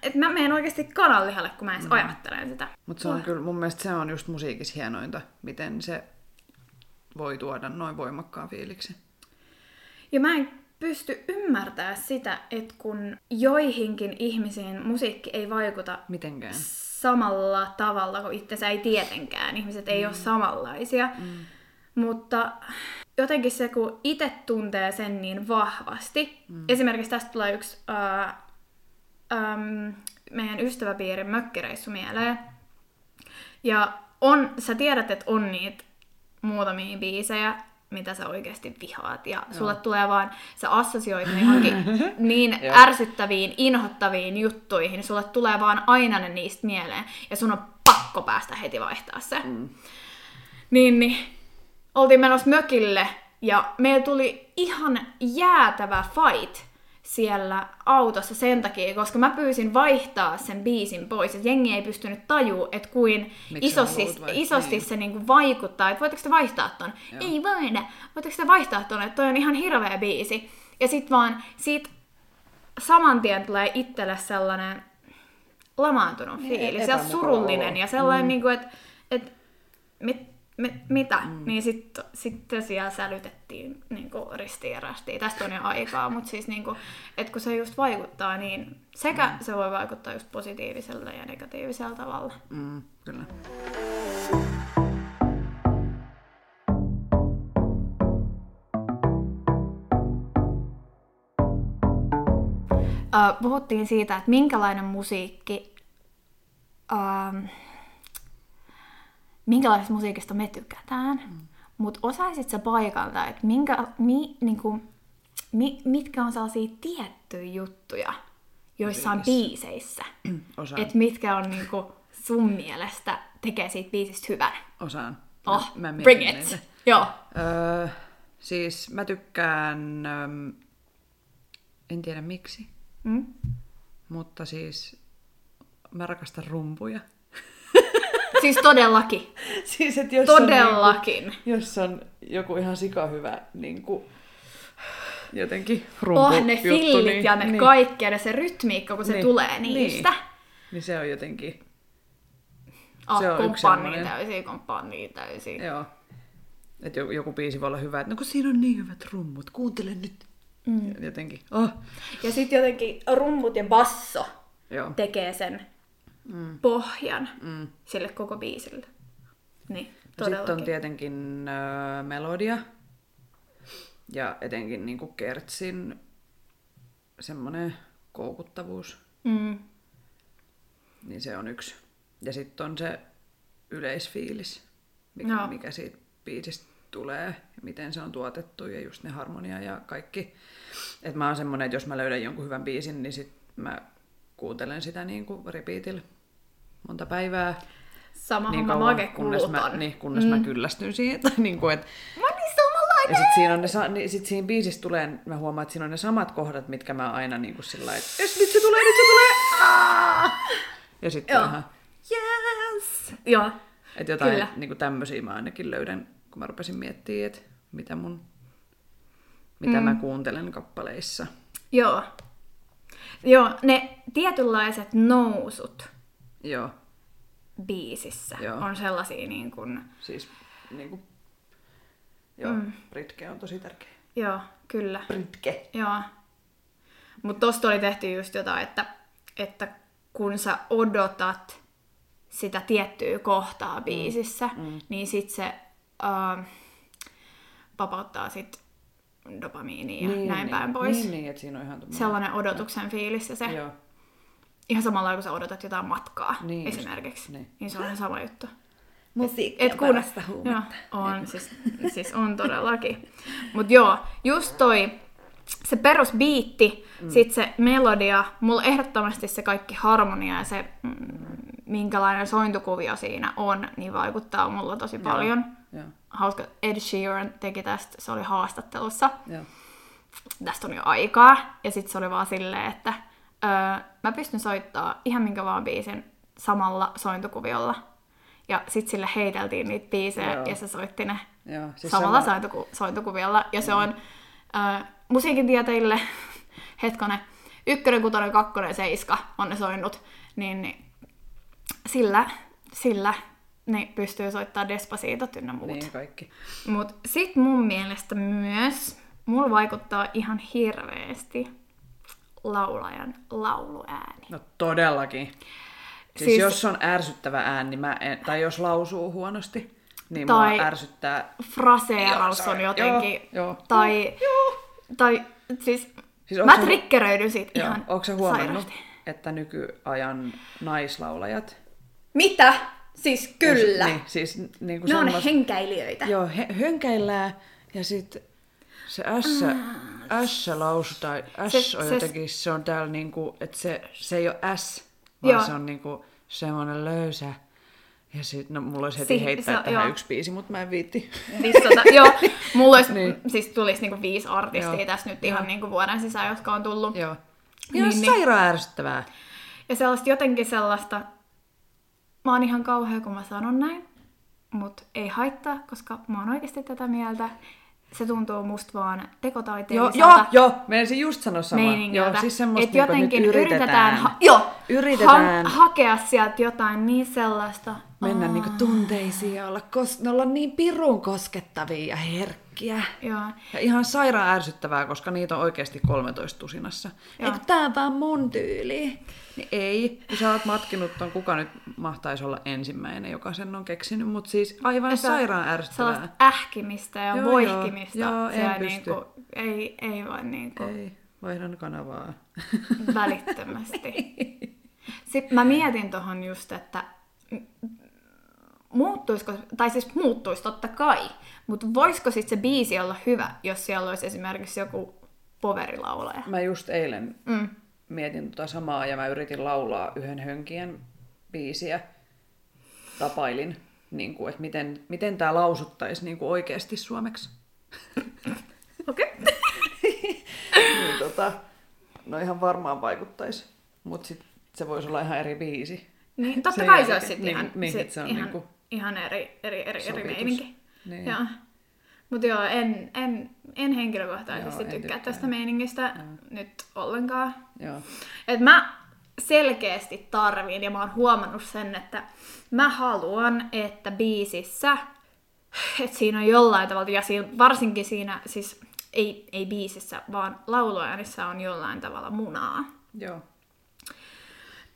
Että mä menen oikeasti kananlihalle, kun mä edes mm. ajattelen sitä. Mutta se on kyllä, mun mielestä se on just musiikissa hienointa, miten se voi tuoda noin voimakkaan fiiliksi. Ja mä en pysty ymmärtämään sitä, että kun joihinkin ihmisiin musiikki ei vaikuta Mitenkään. samalla tavalla kuin itsensä ei tietenkään. Ihmiset ei mm. ole samanlaisia. Mm. Mutta jotenkin se, kun itse tuntee sen niin vahvasti. Mm. Esimerkiksi tästä tulee yksi ää, äm, meidän ystäväpiirin mökkireissu mieleen. Ja on, sä tiedät, että on niitä muutamia biisejä, mitä sä oikeasti vihaat. Ja sulle tulee vaan, sä assosioit ne johonkin [LAUGHS] niin Joo. ärsyttäviin, inhottaviin juttuihin. Sulle tulee vaan aina ne niistä mieleen. Ja sun on pakko päästä heti vaihtaa se. Mm. Niin, niin. Oltiin menossa mökille ja meillä tuli ihan jäätävä fight siellä autossa sen takia, koska mä pyysin vaihtaa sen biisin pois, ja jengi ei pystynyt tajua, että kuin Miksi isosti, isosti Niin. se niinku vaikuttaa, että voitteko te vaihtaa ton? Joo. Ei voida. Voitteko te vaihtaa ton, että toi on ihan hirveä biisi. Ja sit vaan siitä saman tien tulee itselle sellainen lamaantunut fiilis ja epämukava surullinen olo. ja sellainen, mm. niinku, että et, mit, mi- mitä? Mm. Niin sitten sit tosiaan sälytettiin niin ristiin ja rastiin. Tästä on jo aikaa, mutta siis niin kuin, että kun se just vaikuttaa, niin sekä mm. se voi vaikuttaa just positiivisella ja negatiivisella tavalla. Mm, kyllä. Uh, puhuttiin siitä, että minkälainen musiikki, uh, minkälaisesta musiikista me tykätään, mm. mutta osaisit sä paikalta, että minkä, mi, niinku, mi, mitkä on sellaisia tiettyjä juttuja joissain biiseissä, [CLEARS THROAT] että mitkä on niinku, sun mielestä tekee siitä biisistä hyvän? Osaan. Oh, mä, mä bring it! Joo. Öö, siis mä tykkään, en tiedä miksi, Mm? Mutta siis mä rakastan rumpuja. Siis todellakin. [LAUGHS] siis, että jos todellakin. On, niin kuin, jos on joku ihan sikahyvä niin kuin, jotenkin rumpu Oh, ne juttu, fillit niin, ja ne niin. kaikki ja se rytmiikka, kun se niin, tulee niistä. Niin. niin se on jotenkin... Oh, se on komppaan niin täysin, komppaan niin täysin. Joo. Että joku, joku biisi voi olla hyvä, että no kun siinä on niin hyvät rummut, kuuntele nyt Mm. Jotenkin. Oh. Ja sitten jotenkin rummut ja basso Joo. tekee sen mm. pohjan mm. sille koko biisille. Niin, Sitten on tietenkin äh, melodia ja etenkin niin kuin Kertsin semmoinen koukuttavuus. Mm. Niin se on yksi. Ja sitten on se yleisfiilis, mikä, no. mikä siitä biisistä tulee ja miten se on tuotettu ja just ne harmonia ja kaikki. Et mä oon semmonen, että jos mä löydän jonkun hyvän biisin, niin sit mä kuuntelen sitä niin kuin repeatillä monta päivää. Sama niin kauan, mä kunnes, mä, niin, kunnes mm. mä kyllästyn siihen. niin kuin, et, mä niin samanlainen! Ja sit siinä, on ne, niin sit siinä biisissä tulee, mä huomaan, että siinä on ne samat kohdat, mitkä mä aina niin kuin sillä että nyt se tulee, nyt se tulee! Aa! Ja sitten ihan, yes! Joo, Että jotain Kyllä. niin kuin tämmöisiä mä ainakin löydän kun mä rupesin miettimään, että mitä, mun, mitä mm. mä kuuntelen kappaleissa. Joo. Joo, ne tietynlaiset nousut Joo. biisissä joo. on sellaisia niin kuin... Siis niin kuin... Joo, mm. Britke on tosi tärkeä. Joo, kyllä. Britke. Joo. Mutta tosta oli tehty just jotain, että, että kun sä odotat sitä tiettyä kohtaa mm. biisissä, mm. niin sit se uh, vapauttaa sit dopamiinia ja niin, näin niin, päin pois. Niin, niin, että siinä on ihan Sellainen odotuksen fiilis ja se. Joo. Ihan samalla kun sä odotat jotain matkaa niin, esimerkiksi. Niin. niin se on ihan sama juttu. Musiikki parasta huumetta. Joo, on, siis, siis on todellakin. Mut joo, just toi, se perusbiitti, mm. sit se melodia, mulla ehdottomasti se kaikki harmonia ja se, mm, minkälainen sointukuvio siinä on, niin vaikuttaa mulla tosi joo. paljon. Joo. Hauska, Ed Sheeran teki tästä, se oli haastattelussa. Joo. Tästä on jo aikaa. Ja sitten se oli vaan silleen, että öö, mä pystyn soittaa ihan minkä vaan biisin samalla sointukuviolla. Ja sitten sille heiteltiin niitä biisejä Joo. ja se soitti ne Joo, siis samalla sama... sointuku- sointukuviolla. Ja se on öö, musiikin tieteille, [LAUGHS] hetkonen, ykkönen, kutonen, kakkonen, seiska on ne soinnut. Niin, niin sillä, sillä ne pystyy soittamaan Despacito ynnä muut. Niin, kaikki. Mut sit mun mielestä myös, mulla vaikuttaa ihan hirveästi laulajan lauluääni. No todellakin. Siis, siis jos on ärsyttävä ääni, niin mä en, tai jos lausuu huonosti, niin tai mua ärsyttää... fraseeraus on jotenkin... Joo, joo. Tai, joo. tai siis, siis mä triggeröidyn siitä joo. ihan Onko huomannut, sairasti. että nykyajan naislaulajat... Mitä? Siis kyllä. Niin, siis, niin kuin ne semmos... on henkäilijöitä. Joo, he, hönkäillään ja sitten se S, ah. S lausutaan, S se, on jotenkin, se, se on täällä niinku, että se, se ei ole S, vaan joo. se on niinku semmoinen löysä. Ja sit, no mulla olisi heti si- heittää se, tähän joo. yksi biisi, mutta mä en viitti. Vissota, [LAUGHS] joo, mulla olisi, niin. siis tulisi niinku viisi artistia joo. tässä nyt joo. ihan niinku vuoden sisään, jotka on tullut. Joo. Niin, niin, sairaan ärsyttävää. Ja sellaista jotenkin sellaista, mä oon ihan kauhea, kun mä sanon näin, mutta ei haittaa, koska mä oon oikeasti tätä mieltä. Se tuntuu musta vaan tekotaiteelliselta. Joo, joo, joo. Menisin just sanoa samaa. Joo, siis semmoista, Et jotenkin niinku, että yritetään, yritetään, ha- joo, yritetään. Ha- hakea sieltä jotain niin sellaista mennä niinku tunteisiin ja olla, kos- ne olla niin pirun koskettavia ja herkkiä. Joo. Ja ihan sairaan ärsyttävää, koska niitä on oikeasti 13 tusinassa. Joo. Eikö tää on vaan mun tyyli? Niin ei, kun sä oot matkinut ton, kuka nyt mahtaisi olla ensimmäinen, joka sen on keksinyt, mutta siis aivan Että sairaan ärsyttävää. Sellaista ähkimistä ja Joo, voihkimista. joo. Joo, en pysty. Niinku, ei, ei vaan niinku Ei, vaihdan kanavaa. välittömästi. Sitten mä mietin tuohon just, että muuttuisiko, tai siis muuttuisi totta kai, mutta voisiko sitten se biisi olla hyvä, jos siellä olisi esimerkiksi joku poverilaulaja? Mä just eilen Mm. mietin tota samaa ja mä yritin laulaa yhden hönkien biisiä. Tapailin, niin kuin, että miten, miten tämä lausuttaisi niin kuin oikeasti suomeksi. [LAUGHS] Okei. [LAUGHS] niin, tota, no ihan varmaan vaikuttaisi, mutta sit se voisi olla ihan eri biisi. Niin, totta Sen kai se olisi sitten niin, ihan, niin, sit että se on ihan, niinku ihan eri, eri, eri, eri meininki. Niin. Joo. Mutta joo, en, en, en henkilökohtaisesti Joo, en tykkää tykkää. tästä meiningistä nyt ollenkaan. Joo. Et mä selkeästi tarviin, ja mä oon huomannut sen, että mä haluan, että biisissä, että siinä on jollain tavalla, ja siinä, varsinkin siinä, siis ei, ei biisissä, vaan lauluäänessä on jollain tavalla munaa. Joo.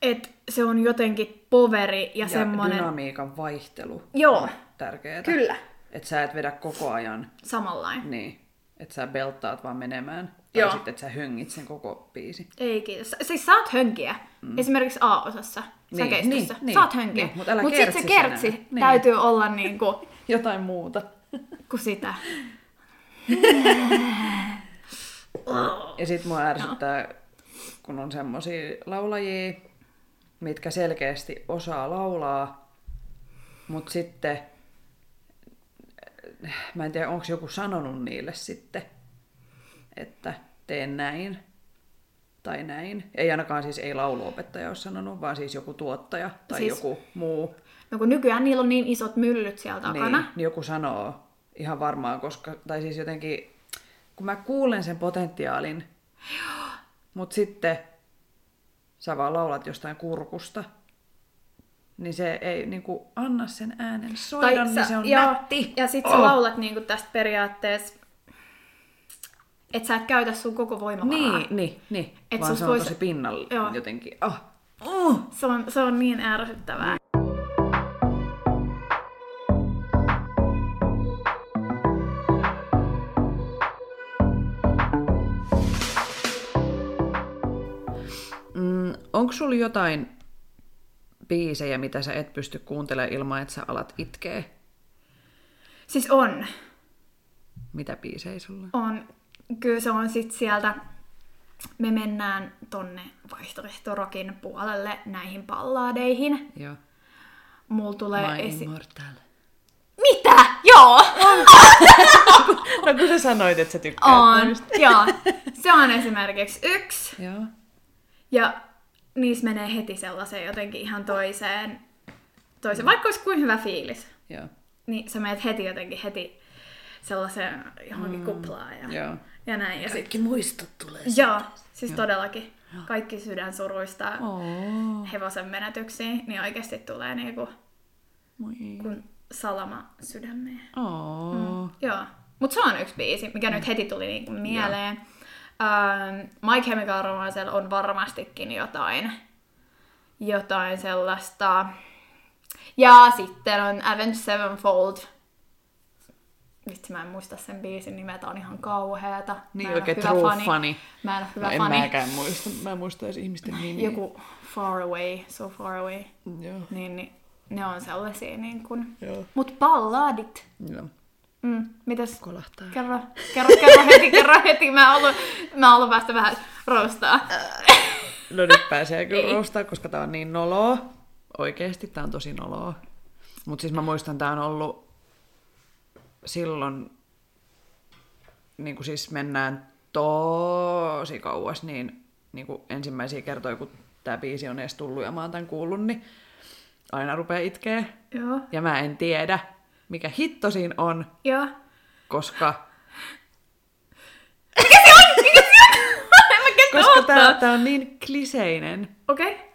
Et se on jotenkin poveri ja, Ja semmonen... dynamiikan vaihtelu Joo. on tärkeää. Kyllä. Että sä et vedä koko ajan Samanlainen. niin, että sä belttaat vaan menemään. Tai Joo. sitten, että sä höngit sen koko biisi. Ei kiitos. Siis saat hönkiä. Mm. Esimerkiksi A-osassa, Niin, säkeistössä. niin, niin, saat hönkiä. niin, mut älä Mut sit se kertsi Niin. täytyy olla niinku [LAUGHS] Jotain muuta. [LAUGHS] kuin sitä. [LAUGHS] Ja sit mua ärsyttää, kun on semmosia laulajia, mitkä selkeästi osaa laulaa, mutta sitten, mä en tiedä, onko joku sanonut niille sitten, että teen näin tai näin. Ei ainakaan siis ei lauluopettaja ole sanonut, vaan siis joku tuottaja tai Siis- joku muu. No kun nykyään niillä on niin isot myllyt siellä takana. Niin, niin joku sanoo ihan varmaan, koska, tai siis jotenkin, kun mä kuulen sen potentiaalin, mutta sitten sä vaan laulat jostain kurkusta, niin se ei niin kuin, anna sen äänen soida, niin se on joo, nätti. Ja sit Oh. sä laulat niinku tästä periaatteessa, että sä et käytä sun koko voimavaraa. Niin, niin, niin. Et vaan se on vois- tosi pinnalla Joo. jotenkin. Oh. Oh. Se, on, se on niin ärsyttävää. Onko sulla jotain biisejä, mitä sä et pysty kuuntelemaan ilman, että sä alat itkeä? Siis on. Mitä biisejä sulla on? Kyllä se on sit sieltä, me mennään tonne vaihtoehtorokin puolelle näihin palladeihin. Joo. Mulla tulee My esi... Immortal. Mitä? Joo! [LAUGHS] No kun sä sanoit, että sä tykkäät On, joo. Se on esimerkiksi yksi. Joo. Ja niissä menee heti sellaiseen jotenkin ihan toiseen, toiseen. vaikka olisi kuin hyvä fiilis, Joo. niin sä menet heti jotenkin heti sellaiseen johonkin kuplaan ja, Joo. ja näin. Ja sit, Kaikki muistot tulee. joo, siis todellakin. Kaikki sydän suruista Oh. hevosen menetyksiin, niin oikeasti tulee niinku Moi. kun salama sydämeen. Oh. Joo, mutta se on yksi biisi, mikä nyt heti tuli niinku mieleen. Ähm, My Chemical Romancella on varmastikin jotain, jotain sellaista. Ja sitten on Avenged Sevenfold. Vitsi, mä en muista sen biisin nimeä, tää on ihan kauheeta. Niin oikein hyvä true fani. funny. Mä en ole hyvä No, en mäkään muista. Mä en muista edes ihmisten nimiä. Joku Far Away, So Far Away. Joo. Niin, niin ne on sellaisia niin kuin... Joo. Mut balladit. Joo. Mm, mitäs? Kolahtaa. Kerro, kerro, kerro heti, kerro heti. Mä oon ollut, mä ollut päästä vähän roustaa. No nyt pääsee kyllä Ei. roustaa, koska tää on niin noloa. Oikeesti tää on tosi noloa. Mut siis mä muistan, tää on ollut silloin, niin kuin siis mennään tosi kauas, niin, niin kuin ensimmäisiä kertoja, kun tää biisi on edes tullut ja mä oon tän kuullut, niin aina rupeaa itkee. Joo, Ja mä en tiedä, mikä hitto siinä on, joo. koska, [LAUGHS] en mä kestä koska ottaa. tää, tää on niin kliseinen. Okei. Okay.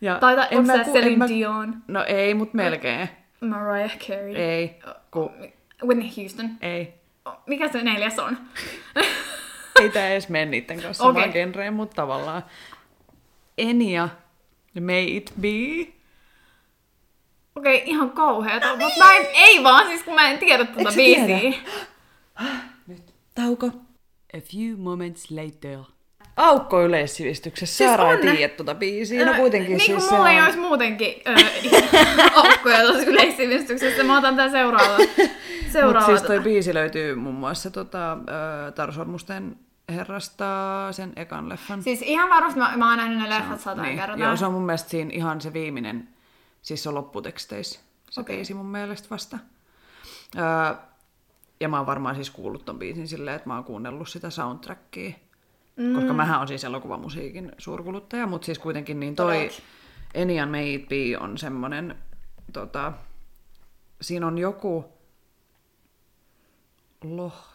Ja Tai ta- en onko mä se Celine mä- Dion, No ei, mut melkein. Mariah Carey, Ei, ku, Whitney Houston. ei. Mikä se neljäs on? [LAUGHS] Ei tää edes mene niitten kanssa Okei. samaan genreen, mutta tavallaan. Enia, May It Be. Okei, ihan kauheeta. No Mutta mä en, ei vaan, siis kun mä en tiedä Eikö tuota biisiä. [GASPS] tiedä? Tauko. A few moments later. Aukko yleissivistyksessä. Siis Saara ei on. tiedä tuota biisiä. No Ö, kuitenkin niin siis se mulla ei on... olisi muutenkin ö, [LAUGHS] aukkoja tuossa yleissivistyksessä. Mä otan tän seuraava. [LAUGHS] Mutta seuraava siis toi tota. biisi löytyy muun muassa tota, ö, Taru Sormusten herrasta sen ekan leffan. Siis ihan varmasti mä, mä oon nähnyt ne leffat satoja niin. kertaa. Joo, se on mun mielestä siinä ihan se viimeinen, siis se on lopputeksteissä se okay. biisi mun mielestä vasta. Öö, ja mä oon varmaan siis kuullut ton biisin silleen, että mä oon kuunnellut sitä soundtrackia. Mm. Koska mähän on siis elokuvamusiikin suurkuluttaja, mutta siis kuitenkin niin toi Todellakin. Enian May It Be on semmonen, tota, siinä on joku lohtu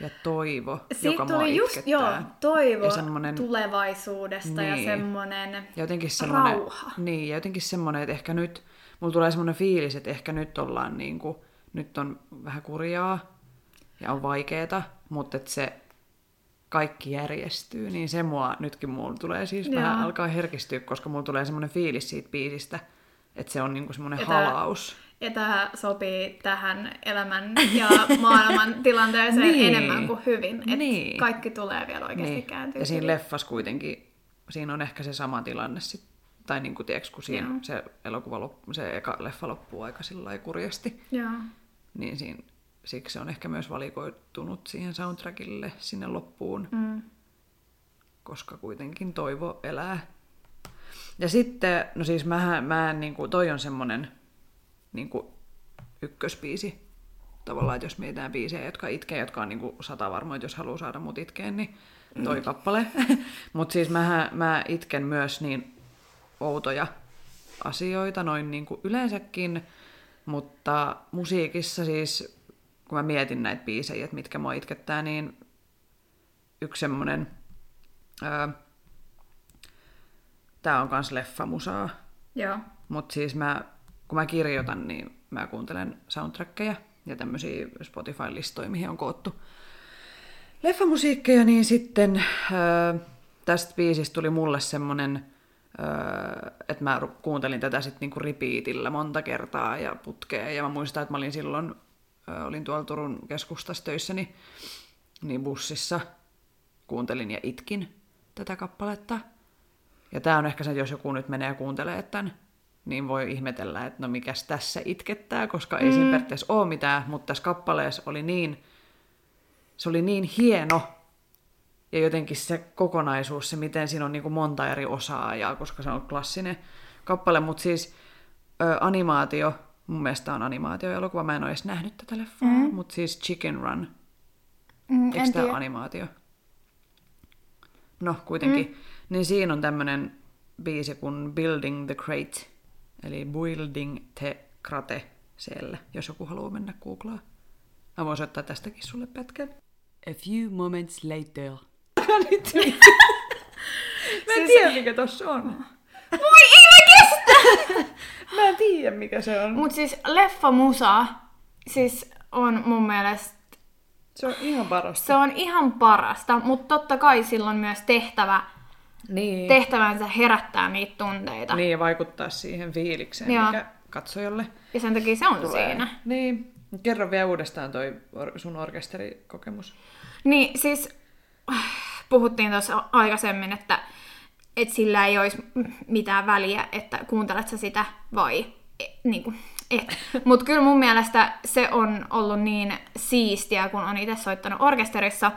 ja toivo, Siitä joka tuli just, itkettää. joo, toivo Ja semmonen- tulevaisuudesta ja Niin. semmonen Ja jotenkin semmoinen, rauha. niin, ja jotenkin semmoinen, että ehkä nyt, mulla tulee semmoinen fiilis, että ehkä nyt ollaan niin kuin, nyt on vähän kurjaa ja on vaikeeta, mutta että se kaikki järjestyy, niin se mua, nytkin mulla tulee siis Joo. vähän alkaa herkistyä, koska mulla tulee semmoinen fiilis siitä biisistä, että se on niin kuin semmoinen halaus. Ja tämä sopii tähän elämän ja maailman [LAUGHS] tilanteeseen Niin. enemmän kuin hyvin. Et Niin. Kaikki tulee vielä oikeasti Niin. kääntyä. Ja siinä leffas kuitenkin, siinä on ehkä se sama tilanne sit, tai niin kuin tiedätkö, kun siinä Joo. se elokuva loppu, se eka leffa loppuu aika sillä kurjasti. Joo. niin siinä, siksi se on ehkä myös valikoitunut siihen soundtrackille sinne loppuun, Mm. koska kuitenkin toivo elää. Ja sitten, no siis mähän, mä en, niin kuin, toi on semmonen niin kuin ykköspiisi. Tavallaan, että jos mietitään biisejä, jotka itkee, jotka on niin kuin sata varmoja, jos haluaa saada mut itkeen, niin toi kappale. [LAUGHS] Mutta siis mähän, mä itken myös niin outoja asioita noin niin kuin yleensäkin, mutta musiikissa siis, kun mä mietin näitä biisejä, että mitkä mua itkettää, niin yksi semmonen, öö, tää on kans leffamusaa, Joo. mutta siis mä, kun mä kirjoitan, niin mä kuuntelen soundtrackeja ja tämmöisiä Spotify-listoja, mihin on koottu leffamusiikkeja, niin sitten öö, tästä biisistä tuli mulle semmonen, öö, että mä kuuntelin tätä sitten niinku repeatillä monta kertaa ja putkeen. Ja mä muistan, että mä olin silloin, öö, olin tuolla Turun keskustassa töissäni, niin bussissa kuuntelin ja itkin tätä kappaletta. Ja tää on ehkä se, että jos joku nyt menee ja kuuntelee tämän, niin voi ihmetellä, että no mikäs tässä itkettää, koska ei Mm. siinä periaatteessa ole mitään, mutta tässä kappaleessa oli niin, se oli niin hieno, ja jotenkin se kokonaisuus, se miten siinä on niin kuin monta eri osaa, ja koska se on klassinen kappale, mutta siis ö, animaatio, mun mielestä on animaatioelokuva, mä en ole edes nähnyt tätä leffaa, mm. mutta siis Chicken Run, Mm, Eikö tämä animaatio? No, kuitenkin. Mm. Niin siinä on tämmönen biisi kuin Building the Crate, eli Building the Crate siellä, jos joku haluaa mennä googlaa. Mä voin soittaa tästäkin sulle pätkän. A few moments later. Mä en tiedä, mikä tossa on. [LAUGHS] Voi ei mä kestä! Mä en tiedä, mikä se on. Mut siis leffa musa, siis on mun mielestä, Se on ihan parasta. se on ihan parasta, mutta totta kai silloin myös tehtävä, Niin. tehtävänsä herättää niitä tunteita. Niin, ja vaikuttaa siihen fiilikseen, Joo. mikä katsojalle Ja sen takia se on tulee. siinä. Niin. Kerro vielä uudestaan toi sun orkesterikokemus. Niin siis puhuttiin tuossa aikaisemmin, että, että sillä ei olisi mitään väliä, että kuuntelet sä sitä vai e, niin kuin, et. [LAUGHS] Mutta kyllä mun mielestä se on ollut niin siistiä, kun on itse soittanut orkesterissa,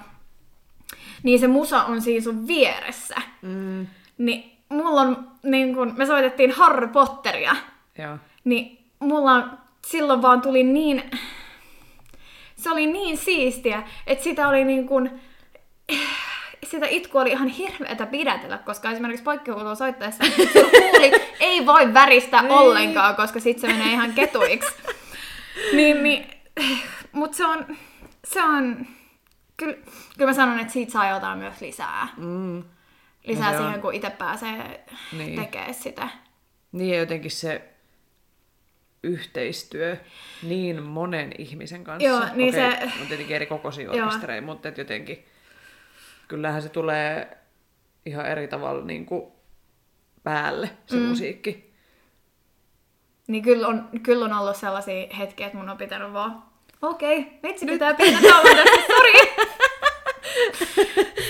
niin se musa on siinä sun vieressä. Mm. Niin mulla on, niin kun me soitettiin Harry Potteria, Joo. niin mulla on, silloin vaan tuli niin, se oli niin siistiä, että sitä oli niin kuin, sitä itku oli ihan hirveätä pidätellä, koska esimerkiksi poikkihuilua soittaessa huuli [LAUGHS] ei voi väristä ollenkaan, koska sitten se menee ihan ketuiksi. niin, niin, mutta se on, se on, kyllä, kyllä mä sanon, että siitä saa jotain myös lisää. Mm. lisää on- siihen, kun itse pääsee Niin. tekemään sitä. Niin ja jotenkin se yhteistyö niin monen ihmisen kanssa. Joo, niin Okei, se- On tietenkin eri kokoisia orkestereja, mutta et jotenkin kyllähän se tulee ihan eri tavalla niin kuin päälle se mm. musiikki. Niin kyllä on, kyllä on ollut sellaisia hetkiä, että mun on pitänyt vaan, okei, okay, vitsi pitää pientä tauon tästä, sori.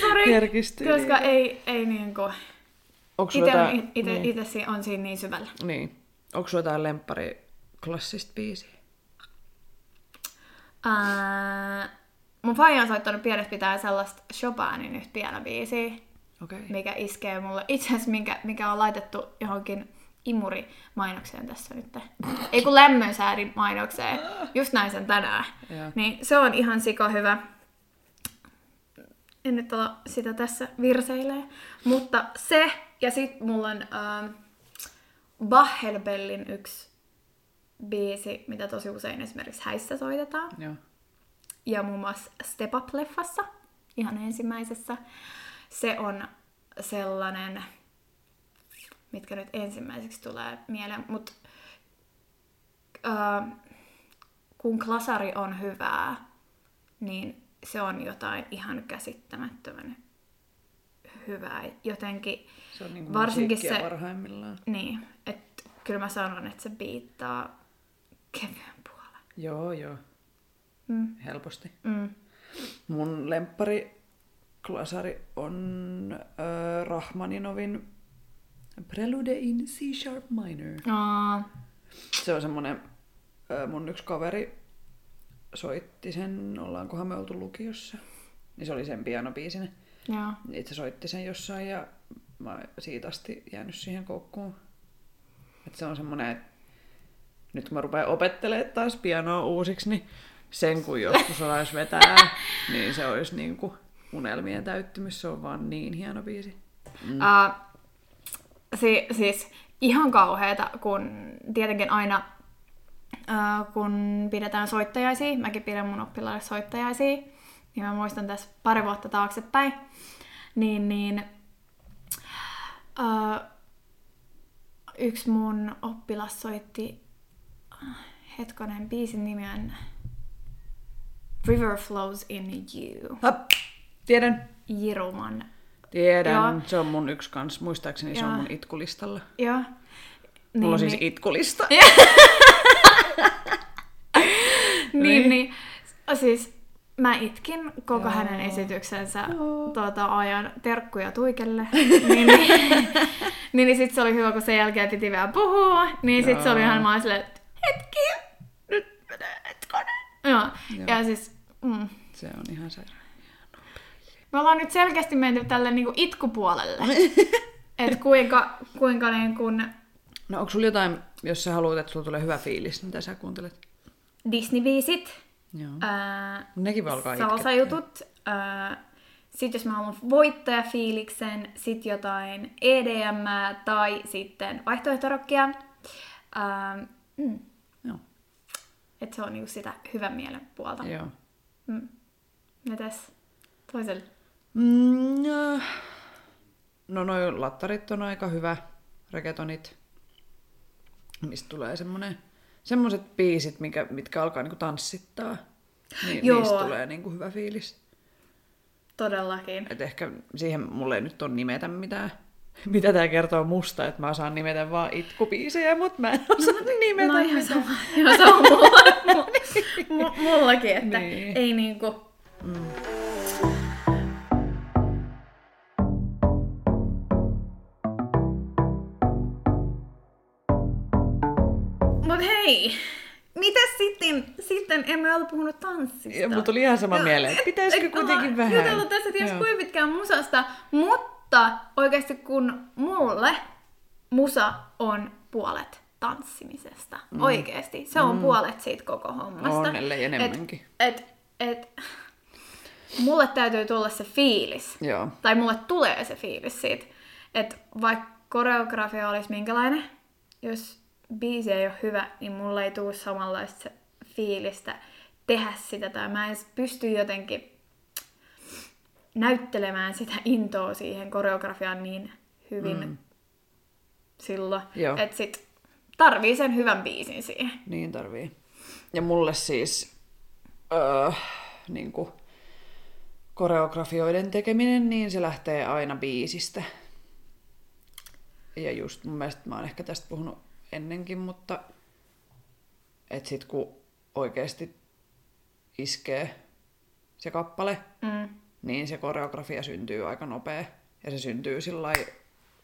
[LAUGHS] sori. Koska ei, ei niinku, Onko ite, jotain, on, ite, niin, ite on siinä niin syvällä. niin. Onko sulla jotain lemppari klassista biisiä? Ää, mun faija on soittanut pienestä pitää sellaista Chopinin yhtä pianobiisiä, Okei. Okay. mikä iskee mulle. Itse asiassa mikä, mikä on laitettu johonkin imuri-mainokseen tässä nyt. Ei kun lämmönsäädin mainokseen. Just näin sen tänään. Niin se on ihan sika hyvä. En nyt ala sitä tässä virseilee. Mutta se, ja sit mulla on ähm, Bachelbellin yksi biisi, mitä tosi usein esimerkiksi häissä soitetaan. Joo. Ja muun muassa Step Up-leffassa, ihan ensimmäisessä. Se on sellainen, mitkä nyt ensimmäiseksi tulee mieleen, mutta äh, kun klasari on hyvää, niin se on jotain ihan käsittämättömän hyvää. Jotenkin, Se on niin Varsinkin se- parhaimmillaan. niin, että kyllä mä sanon, että se biittaa kevyen puolen. Joo, joo. Mm. Helposti. Mm. Mun lemppari klasari on äh, Rahmaninovin Prelude in C-sharp minor. Aa, Se on semmonen, mun yksi kaveri soitti sen, ollaankohan me oltu lukiossa. Niin se oli sen pianobiisinen. joo. Itse soitti sen jossain ja mä oon siitä asti jäänyt siihen koukkuun. Et se on semmonen, että nyt kun mä rupean opettelemaan taas pianoa uusiksi, niin sen kun joskus olisi vetää, [LAUGHS] niin se olisi niinku unelmien täyttymys. Se on vaan niin hieno biisi. Mm. Uh, si- siis ihan kauheeta, kun tietenkin aina uh, kun pidetään soittajaisia, mäkin pidän mun oppilaille soittajaisia, niin mä muistan tässä pari vuotta taaksepäin, niin, niin uh, yksi mun oppilas soitti, äh, hetkonen, biisin nimi on River Flows in You, Hap, tiedän. Jiruman Tiedän. Joo. Se on mun yksi kans. Muistaakseni se on Joo. mun itkulistalla. Joo. Mulla on siis itkulista. [LAUGHS] niin, niin. Siis mä itkin koko Joo. hänen esityksensä tuota, ajan terkkuja tuikelle. [LAUGHS] niin, niin, niin, niin sit se oli hyvä, kun sen jälkeen piti vielä puhua. Niin sit se oli Joo. ihan mä silleen, että hetki, nyt menee hetkonen. Joo. Joo. Ja siis, mm. Se on ihan sairaan. Me ollaan nyt selkeästi menty tälle niinku itkupuolelle. [LAUGHS] että kuinka, kuinka niin kun No onko sulla jotain, jos sä haluat, että sulla tulee hyvä fiilis, mitä sä kuuntelet? Disney-biisit, Joo. ää, Nekin voi alkaa salsajutut. Ää, sitten jos mä haluan voittajafiiliksen, sit jotain EDM tai sitten vaihtoehtorokkia. Ää, mm, Joo. että se on niinku sitä hyvän mielen puolta. Joo. Mm. Mites toiselle? Mm, no, no noi lattarit on aika hyvä, reggaetonit, mistä tulee semmonen, semmoset biisit, mikä, mitkä alkaa niinku tanssittaa. Niin, Joo. niistä tulee niinku hyvä fiilis. Todellakin. Et ehkä siihen mulle ei nyt on nimetä mitään, [LAUGHS] mitä tää kertoo musta, että mä osaan nimetä vaan itkubiisejä, mutta mä en osaa nimetä No ihan mitään. sama, ihan sama [LAUGHS] mulla, mu- mullakin, että Niin. ei niinku... Mut mitäs sitten, sitten emme ole puhunut tanssista. Ja mulla tuli ihan sama mieleen, että pitäisikö Et kuitenkin vähän. Jutellut tässä ties Joo. kuinka pitkään musasta, mutta oikeasti kun mulle musa on puolet tanssimisesta. Mm. Oikeesti. Se on mm. puolet siitä koko hommasta. On, ellei enemmänkin. Et, et, et, mulle täytyy tulla se fiilis. Joo. Tai mulle tulee se fiilis siitä, että vaikka koreografia olisi minkälainen, jos biisi ei ole hyvä, niin mulle ei tule samanlaista fiilistä tehdä sitä, tai mä en edes pysty jotenkin näyttelemään sitä intoa siihen koreografiaan niin hyvin mm. silloin, että sit tarvii sen hyvän biisin siihen. Niin tarvii. Ja mulle siis öö, niin kuin, koreografioiden tekeminen, niin se lähtee aina biisistä. Ja just mun mielestä mä oon ehkä tästä puhunut ennenkin, mutta että sit kun oikeasti iskee se kappale, Mm. niin se koreografia syntyy aika nopea. Ja se syntyy sillä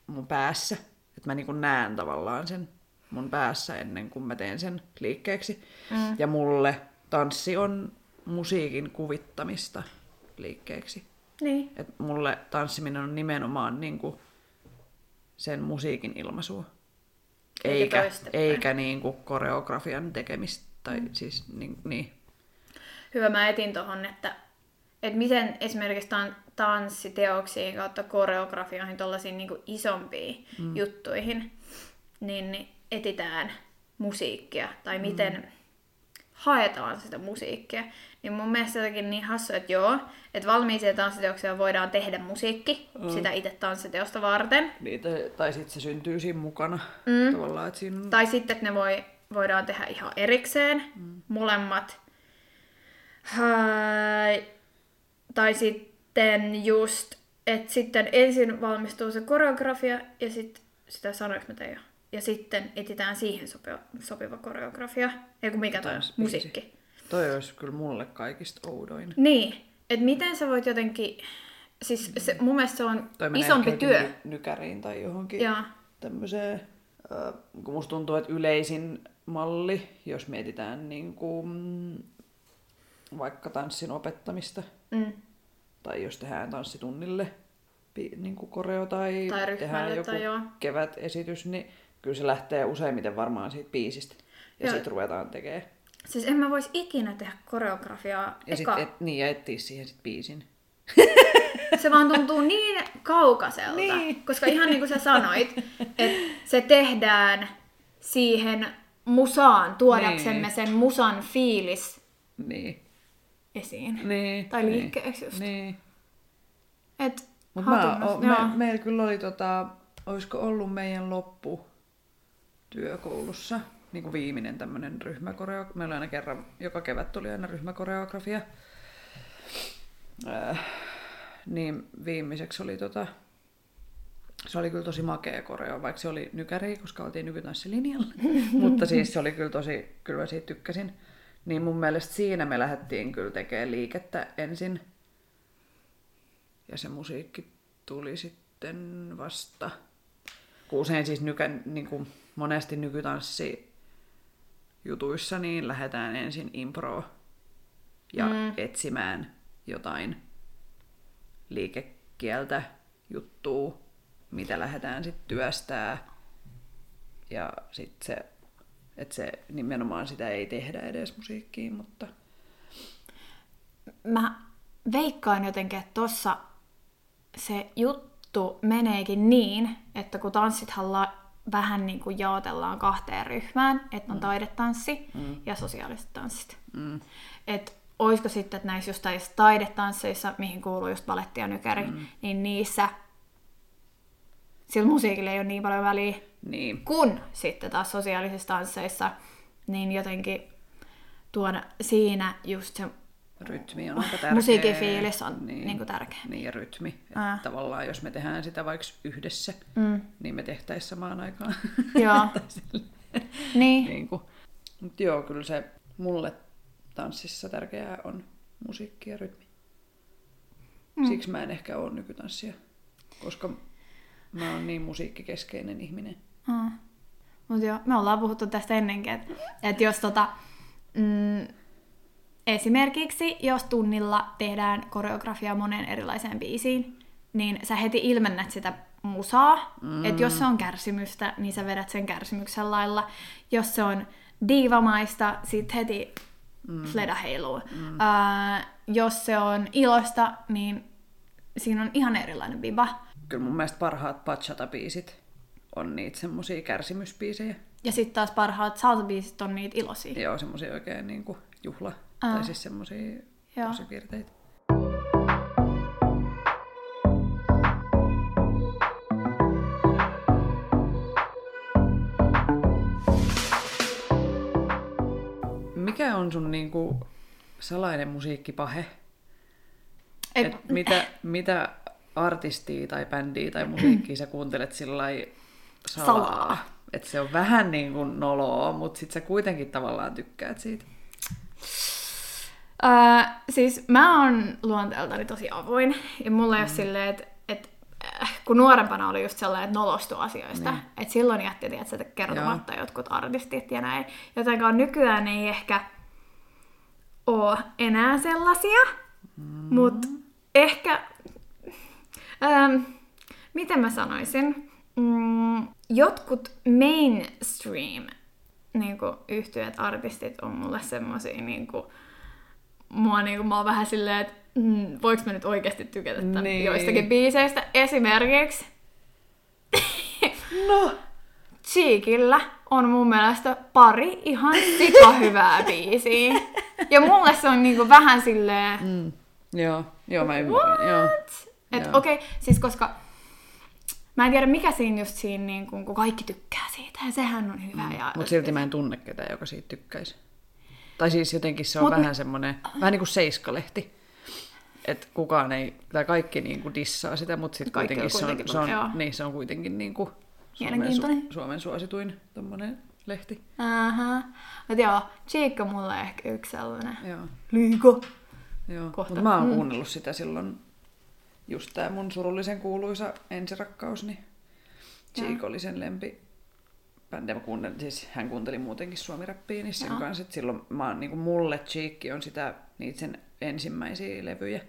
mun päässä, että mä niinku näen tavallaan sen mun päässä ennen kuin mä teen sen liikkeeksi. Mm. Ja mulle tanssi on musiikin kuvittamista liikkeeksi. Niin. Et mulle tanssiminen on nimenomaan niinku sen musiikin ilmaisua. Eikä Eikä, eikä niinku koreografian tekemistä. Tai mm. siis niin, niin. Hyvä, mä etin tohon, että, että miten esimerkiksi tan- tanssiteoksiin kautta koreografioihin, tuollaisiin niin isompiin mm. juttuihin, niin, niin etitään musiikkia, tai miten mm. haetaan sitä musiikkia. Niin mun mielestä jotenkin niin hassu, että joo, että valmiiseen tanssiteoksia voidaan tehdä musiikki mm. sitä itse tanssiteosta varten. Niitä, tai sitten se syntyy siinä mukana. Mm. Tavallaan, että siinä. Tai sitten, että ne voi, voidaan tehdä ihan erikseen, mm. molemmat. Hai, tai sitten just, että sitten ensin valmistuu se koreografia ja sitten, sitä sanoinko mä tein jo? Ja sitten etsitään siihen sopiva, sopiva koreografia. Ei kun mikä toi Musiikki. Toi olisi kyllä mulle kaikista oudoin. Niin, että miten sä voit jotenkin, siis se, mun mielestä se on Toi isompi työ. ny- nykäriin tai johonkin Joo. tämmöiseen. Äh, kun musta tuntuu, että yleisin malli, jos mietitään niin kuin, vaikka tanssin opettamista, Mm. tai jos tehdään tanssitunnille niin kuin koreo tai, Tai tehdään joku tai joo. kevätesitys, niin kyllä se lähtee useimmiten varmaan siitä biisistä. Ja sitten ruvetaan tekemään. Siis en mä vois ikinä tehdä koreografiaa Ja eka. sitten et, niin, ja etsiä siihen sit biisin. [LAUGHS] Se vaan tuntuu niin kaukaiselta, Niin. koska ihan niin kuin sä sanoit, että se tehdään siihen musaan, tuodaksemme Niin. sen musan fiilis Niin. esiin. niin Tai niin, liikkeeksi just. Niin. Et Mut mä, o, me, meillä kyllä oli, tota, olisiko ollut meidän loppu työkoulussa, niin kuin viimeinen tämmöinen ryhmäkoreografia. Meillä aina kerran, joka kevät tuli aina ryhmäkoreografia. Äh, niin viimeiseksi oli tota, se oli kyllä tosi makea koreo, vaikka se oli nykäri, koska oltiin nykytanssilinjalla. [LAUGHS] Mutta siis se oli kyllä tosi, kyllä siitä tykkäsin. Niin mun mielestä siinä me lähdettiin kyllä tekemään liikettä ensin. Ja se musiikki tuli sitten vasta. Kun usein siis nykä, niin kuin monesti nykytanssi jutuissa, niin lähdetään ensin impro ja mm. etsimään jotain liikekieltä, juttua, mitä lähdetään sitten työstää. Ja sitten se, että se nimenomaan sitä ei tehdä edes musiikkiin, mutta Mä veikkaan jotenkin, että tossa se juttu meneekin niin, että kun tanssithan la- vähän niin kuin jaotellaan kahteen ryhmään, että on taidetanssi mm. ja sosiaaliset tanssit. mm, Että olisiko sitten, että näissä just taidetansseissa, mihin kuuluu just valetti ja nykäri, mm. niin niissä sillä musiikilla ei ole niin paljon väliä, niin, kun sitten taas sosiaalisissa tansseissa, niin jotenkin tuoda siinä just se rytmi on aika tärkeä. musiikin fiilis on niin. Niin kuin tärkeä. Niin ja rytmi. Ää. Että tavallaan jos me tehdään sitä vaikka yhdessä, Mm. niin me tehtäisiin samaan aikaan. [LAUGHS] Joo. Niin. niin kuin. Mut joo, kyllä se mulle tanssissa tärkeää on musiikki ja rytmi. Mm. Siksi mä en ehkä ole nykytanssia, koska mä oon niin musiikkikeskeinen ihminen. Mm. Mutta joo, me ollaan puhuttu tästä ennenkin, että et jos tota, mm, esimerkiksi jos tunnilla tehdään koreografia moneen erilaiseen biisiin, niin sä heti ilmennät sitä musaa. Mm. Että jos se on kärsimystä, niin sä vedät sen kärsimyksen lailla. Jos se on diivamaista, sit heti mm. fleda heiluu. Mm. Äh, jos se on ilosta, niin siinä on ihan erilainen viba. Kyllä mun mielestä parhaat bachata-biisit on niitä semmosia kärsimysbiisejä. Ja sitten taas parhaat salsa-biisit on niitä iloisia. Joo, semmosia oikein niinku juhla. Aa. Tai siis semmoisia tosikirteitä. Mikä on sun niinku salainen musiikkipahe? Ei. Et mitä, mitä artistia tai bändiä tai musiikkia sä kuuntelet sillä salaa? salaa. Et se on vähän niin kuin noloa, mutta sit sä kuitenkin tavallaan tykkäät siitä. Öö, siis mä oon luonteeltani tosi avoin, ja mulla ei mm. ole silleen, että et, äh, kun nuorempana oli just sellainen, että nolostui asioista, Niin. että silloin jätti, että kertomatta jotkut artistit ja näin. Jotenkaan nykyään ei ehkä ole enää sellaisia, mm. mutta ehkä, ähm, miten mä sanoisin, mm, jotkut mainstream niin yhtyöt, artistit on mulle semmosia niinku, mua niinku, mä oon vähän silleen, että mm, voiko mä nyt oikeasti tykätä tän Niin. joistakin biiseistä. Esimerkiksi No! Cheekillä on mun mielestä pari ihan sika hyvää biisiä. Ja mulle se on niinku vähän silleen, Mm. Joo, joo mä ymmärrän. Joo. Joo. okei, okay, siis koska mä en tiedä mikä siinä just siinä, niin kun, kun kaikki tykkää siitä, ja sehän on hyvä. Ja, Mutta silti mä en tunne ketään, joka siitä tykkäisi. Tai siis jotenkin se on Mut- vähän semmoinen, vähän niin kuin seiskalehti. Että kukaan ei, tai kaikki niin kuin dissaa sitä, mutta sitten kuitenkin, se on, kuitenkin- se on, joo. niin, se on kuitenkin niin kuin Suomen, su, Suomen suosituin tommonen lehti. Aha. Mutta joo, on mulle ehkä yksi sellainen. Joo. Liiko. Joo. Kohta. Mutta mä oon Mm. kuunnellut sitä silloin, just tää mun surullisen kuuluisa ensirakkaus, niin Cheek oli sen lempi bändi. Mä kuuntelin, siis hän kuunteli muutenkin suomiräppiä, niin sen kanssa, että silloin mä oon, niin mulle Cheek on sitä, niitä sen ensimmäisiä levyjä.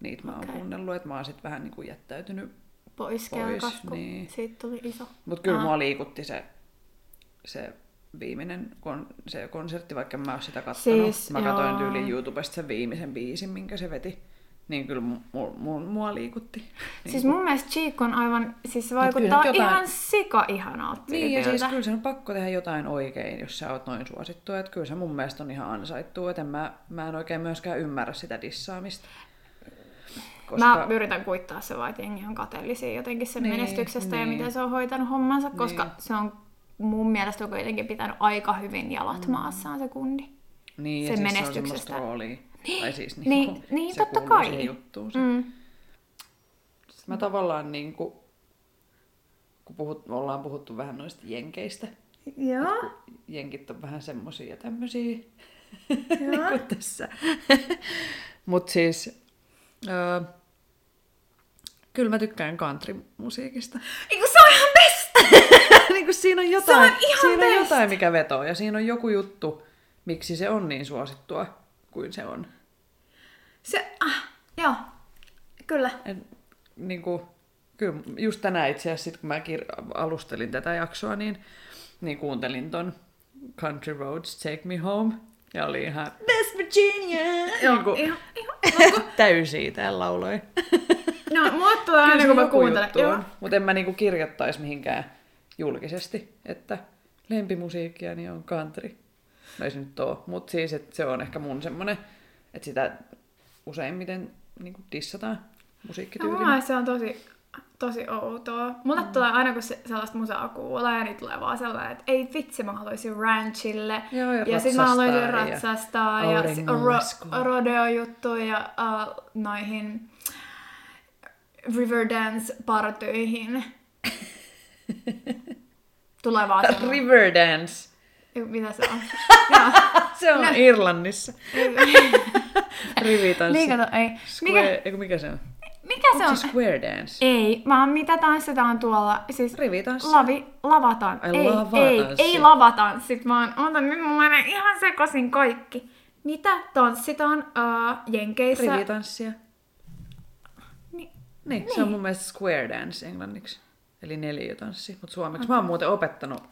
Niitä mä oon Okei. kuunnellut, että mä oon sit vähän niin kuin jättäytynyt. Pois, Pois, niin. siitä tuli iso. Mutta kyllä Aa. mua liikutti se, se viimeinen kon, se konsertti, vaikka mä oon sitä kattonut. Siis, mä katsoin joo. tyyliin YouTubesta sen viimeisen biisin, minkä se veti. Niin kyllä mu, mu, mu, mua liikutti. Niin Siis mun mielestä Cheek on aivan, siis vaikuttaa jotain- ihan sika ihanalta Niin, ja siis kyllä se on pakko tehdä jotain oikein, jos sä oot noin suosittu. Että kyllä se mun mielestä on ihan ansaittu. Että mä, mä en oikein myöskään ymmärrä sitä dissaamista. Mä yritän kuittaa se vaan, että jengi on kateellisia jotenkin sen Niin, menestyksestä ja niin. miten se on hoitanut hommansa, koska Niin. se on mun mielestä kuitenkin pitänyt aika hyvin jalat Mm. maassaan se kundi. niin, sen ja siis menestyksestä. Se on roolia. Tai siis niin, Niin, niin, se totta kai. siihen juttuun. Se. Mm. Mä tavallaan niin kuin, kun puhut, ollaan puhuttu vähän noista jenkeistä. Joo. Jenkit on vähän semmosia ja tämmösiä. [LAUGHS] Niin kuin tässä. [LAUGHS] Mut siis, öö, kyllä mä tykkään country-musiikista. Eiku se on ihan best! [LAUGHS] niin kuin siinä on jotain, Se on ihan siinä on best. jotain, mikä vetoo. Ja siinä on joku juttu, miksi se on niin suosittua kuin se on. Se, ah, joo. Kyllä. Et, niin kuin, kyllä just tänään itse asiassa, sit kun mä kir- alustelin tätä jaksoa, niin, niin kuuntelin ton Country Roads Take Me Home. Ja oli ihan West Virginia! Niin kuin, Ihan, ihan. [LAUGHS] täysiä täällä lauloi. [LAUGHS] No, mulle tulee aina, kun mä kuuntelen. Mutta en mä niinku kirjoittaisi mihinkään julkisesti, että lempimusiikkiani on country. No ei se nyt oo, mutta siis et se on ehkä mun semmonen, että sitä useimmiten niinku dissataan No, musiikkityylinä. mulla se on tosi, tosi outoa. Mulle mm. tulee aina, kun se, sellaista musaa kuulee, niin tulee vaan sellainen, että ei vitsi, mä haluaisin ranchille. Joo, ja ja sit mä haluaisin ratsastaa ja ja, ro- rodeo-juttuja ja uh, noihin Riverdance-partyihin. [LAUGHS] Tulee vaan se. Riverdance. Mitä se on? [LAUGHS] Joo. Se on No. Irlannissa. [LAUGHS] Rivitanssi. niin kato, ei. Square, Mikä, eiku mikä se on? mikä se on? se square dance? Ei, vaan mitä tanssitaan tuolla, siis Rivitanssi. lavi, lavataan. Ai, ei, ei, lavatanssi. ei lavatanssit, vaan ota nyt mun menee ihan sekaisin kaikki. Mitä tanssitaan uh, Jenkeissä? Rivitanssia. Ni- Niin, se on mun mielestä square dance englanniksi. Eli neliötanssi. Mutta suomeksi mä oon muuten opettanut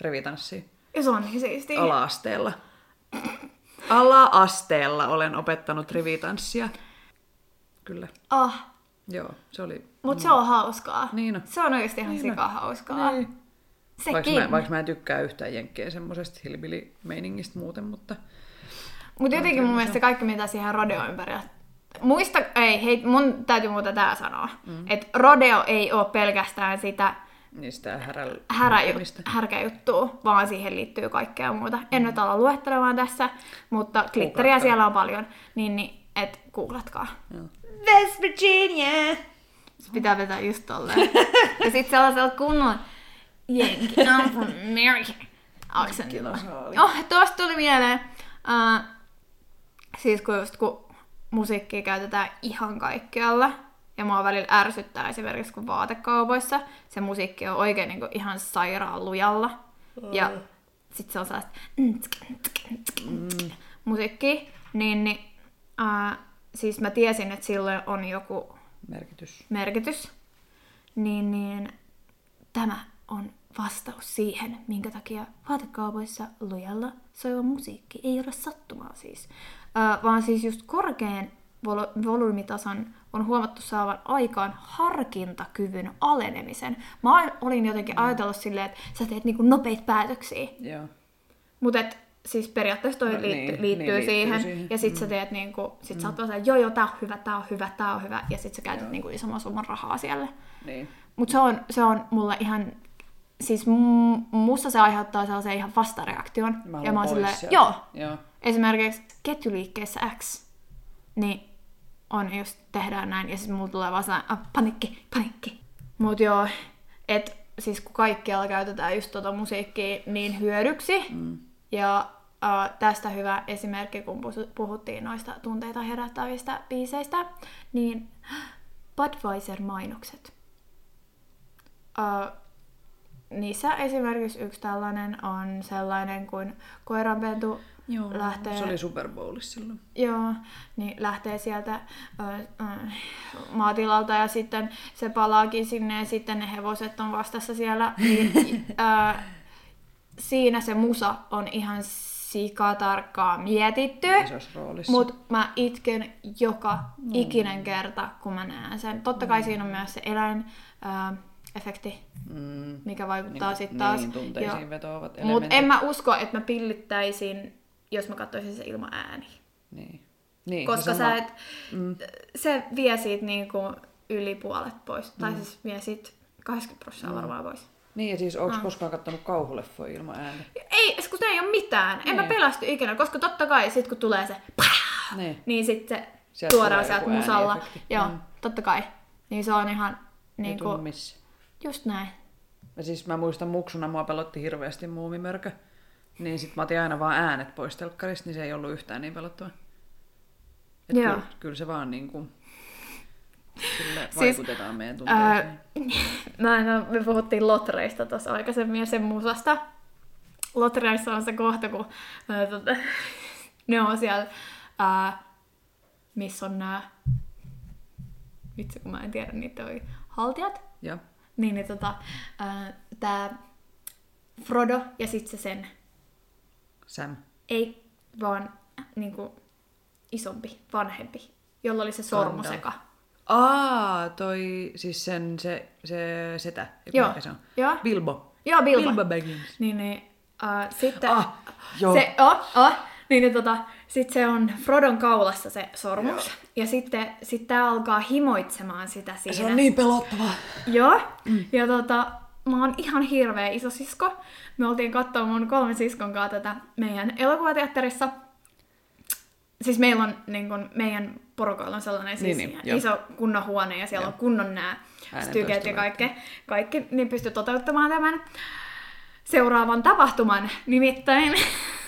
rivitanssia Ja se on niin siistiä. ala-asteella. Ala-asteella olen opettanut rivitanssia. Kyllä. Ah, Joo, se oli... mut se on hauskaa. Niin on. Se on oikeasti ihan Niin sika hauskaa. Niin. Vaikka Sekin. mä, vaikka mä en tykkää yhtään jenkkeen semmoisesta hillbilly-meiningistä muuten, mutta... Mutta jotenkin mun mielestä kaikki mitä siihen rodeo ympärillä... Muista, ei, hei, mun täytyy muuta tää sanoa. Mm. Että rodeo ei ole pelkästään sitä Niistä härällä. häräjut, härkäjuttua, vaan siihen liittyy kaikkea muuta. En nyt ala luettelemaan tässä, mutta glitteriä siellä on paljon, niin, niin et googlatkaa. Joo. West Virginia! Se pitää vetää just tolleen. [LAUGHS] ja sit sellaisella kunnon jenki, I'm from America. Oh, tuosta tuli mieleen. Uh, siis kun just kun musiikkia käytetään ihan kaikkialla, ja mua välillä ärsyttää esimerkiksi kun vaatekaupoissa se musiikki on oikein niin ihan sairaan lujalla. Ja sit se on sellaista musiikkia. Niin, niin uh, siis mä tiesin, että sille on joku Merkitys. merkitys, niin, niin tämä on vastaus siihen, minkä takia vaatekaupoissa lujalla soiva musiikki ei ole sattumaa siis, äh, vaan siis just korkean vol- volyymitason on huomattu saavan aikaan harkintakyvyn alenemisen. Mä olin jotenkin ajatellut silleen, että sä teet niinku nopeita päätöksiä, Joo. mutta et, siis periaatteessa toi No liitty, niin, liittyy, niin, liittyy siihen. siihen. Ja sit sä teet niinku, sit sä oot vaan sellainen, joo joo, tää on hyvä, tää on hyvä, tää on hyvä. Ja sit sä käytät niinku isomman summan rahaa siellä. Niin. Mutta se on, se on mulle ihan, siis m- musta se aiheuttaa sellaisen ihan vastareaktion. Mä ja mä oon silleen, joo, Joo. esimerkiksi ketjuliikkeessä X, niin on just tehdään näin, ja sitten mulla tulee vaan sellainen, ah, panikki, panikki. Mut joo, et siis kun kaikkialla käytetään just tota musiikkia niin hyödyksi, mm. ja uh, tästä hyvä esimerkki, kun puhuttiin noista tunteita herättävistä biiseistä, niin Budweiser-mainokset. Uh, niissä esimerkiksi yksi tällainen on sellainen kuin koiranpentu Joo. lähtee... Se oli Super Bowlissa silloin. Joo, niin lähtee sieltä ö, ö, maatilalta ja sitten se palaakin sinne ja sitten ne hevoset on vastassa siellä. [LAUGHS] Niin, ö, siinä se musa on ihan sikatarkkaan mietitty. Mutta mä itken joka ikinen kerta, kun mä näen sen. Totta kai siinä on myös se eläin, ö, efekti, Mm. mikä vaikuttaa Niin, sitten taas. Niin, tunteisiin vetoavat Mutta en mä usko, että mä pillittäisin, jos mä katsoisin se ilman ääni. Niin. niin. Koska ja sama- sä et, Mm. se vie siitä niinku yli puolet pois. Tai siis vie siitä 80 prosenttia varmaan pois. Niin, ja siis onko Ah. koskaan kattonut kauhuleffoja ilman ääntä? Ei, kun ei ole mitään. En mä Niin. pelästy ikinä, koska totta kai sit kun tulee se Niin. niin sitten se Sieltä tuodaan sieltä musalla. Joo, Mm. totta kai. Niin se on ihan Niin kuin... just näin. Ja siis mä muistan muksuna, mua pelotti hirveästi muumimörkö. Niin sit mä otin aina vaan äänet pois telkkarista, niin se ei ollut yhtään niin pelottava. Et Joo. Kyllä, kyllä se vaan niinku... Sille Siis, vaikutetaan meidän Ää, tunteisiin. [LAUGHS] mä en me puhuttiin lotreista tuossa aikaisemmin ja sen musasta. Lotreissa on se kohta, kun ää, tota, [LAUGHS] ne on siellä, ää, missä on nämä, vitsi kun mä en tiedä niitä oli haltijat. Joo. Niin, niin tota, tää Frodo ja sitten se sen, Sam. ei vaan niinku isompi, vanhempi, jolla oli se sormuseka. Aa, toi, siis sen, se, se setä. Joo. mikä se on? Joo. Bilbo. Joo, Bilbo. Bilbo Baggins. Niin, niin uh, sitten... Ah, joo. Se, oh, oh, niin, niin tota, sit se on Frodon kaulassa se sormus. Joo. Ja sitten sit tää alkaa himoitsemaan sitä siinä. Se on niin pelottavaa. Joo. Mm. Ja tota, mä oon ihan hirveä iso sisko. Me oltiin katsoa mun kolmen siskon kanssa tätä meidän elokuvateatterissa. Siis meillä on niin kun, meidän porukalla on sellainen siis Niin, niin, iso kunnon huone ja siellä Joo. on kunnon nämä styket ja kaikki, kaikki, niin pystyy toteuttamaan tämän seuraavan tapahtuman. Nimittäin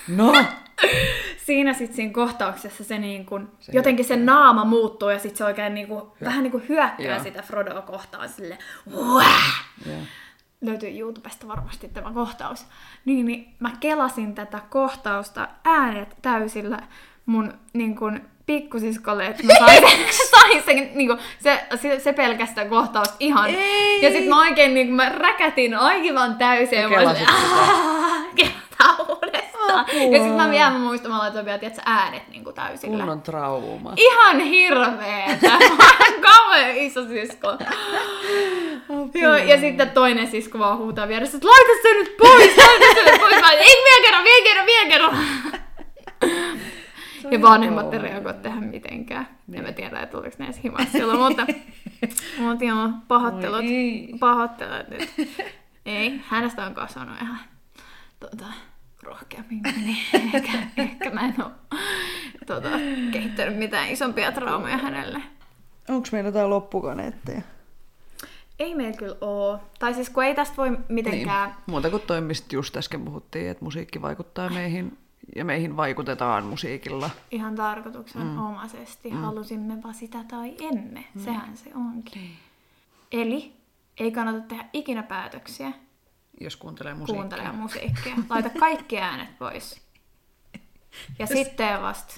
No! [LAUGHS] siinä sitten siinä kohtauksessa se, niin kun, Se jotenkin se naama muuttuu ja sitten se oikein niin kun, vähän niin kuin hyökkää Joo. sitä Frodoa kohtaan sille! Joo. Löytyy YouTubesta varmasti tämä kohtaus. Niin, niin mä kelasin tätä kohtausta äänet täysillä mun niin kun, pikkusiskolle, että mä sain, [LAUGHS] sain sen, niin kun, se, se, se pelkästään kohtaus ihan. Ei! Ja sit mä oikein niin kun, mä räkätin aivan täysin. Ja mä olin Apua. Ja sit mä vielä mä muistan, mä laitoin vielä tiedätkö, äänet niin täysillä. Kunnon trauma. Ihan hirveetä. Kauhean iso sisko. Joo, ja sitten toinen sisko vaan huutaa vieressä, että laita se nyt pois, laita se nyt pois. Mä, ei vielä kerran, vielä kerran, vielä kerran. on Ja vanhemmat ei reagoi tähän mitenkään. Niin. En mä tiedä, että oliko ne edes himassa silloin, mutta, mutta joo, pahoittelut, pahoittelut nyt. Ei, hänestä on kasvanut ihan tota, rohkeammin, niin [LAUGHS] ehkä, ehkä mä en ole tota, kehittänyt mitään isompia traumoja hänelle. Onko meillä jotain loppukaneetteja? Ei meillä kyllä oo. Tai siis kun ei tästä voi mitenkään... Niin. Muuta kuin toi, mistä just äsken puhuttiin, että musiikki vaikuttaa meihin ja meihin vaikutetaan musiikilla. ihan tarkoituksenomaisesti, mm. halusimmepa sitä tai emme. Mm. Sehän se onkin. Niin. Eli ei kannata tehdä ikinä päätöksiä, Jos kuuntelee musiikkia. kuuntelee musiikkia. Laita kaikki äänet pois. Ja sitten vasta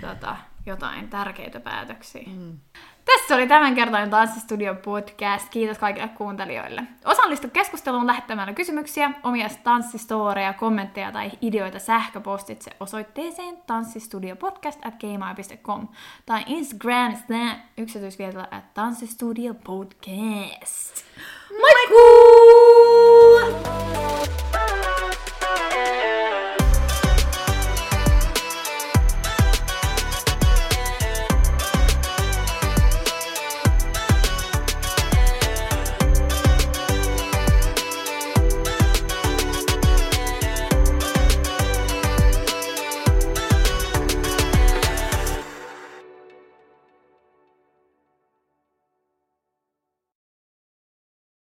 tota, jotain tärkeitä päätöksiä. Mm. Tässä oli tämänkertainen Tanssistudio podcast. Kiitos kaikille kuuntelijoille. Osallistu keskusteluun lähettämällä kysymyksiä, omia tanssistoreja, kommentteja tai ideoita sähköpostitse osoitteeseen tanssistudiopodcast at gmail.com tai Instagramista yksityisvietolla at tanssistudiopodcast. Moikkuu! Moikkuu!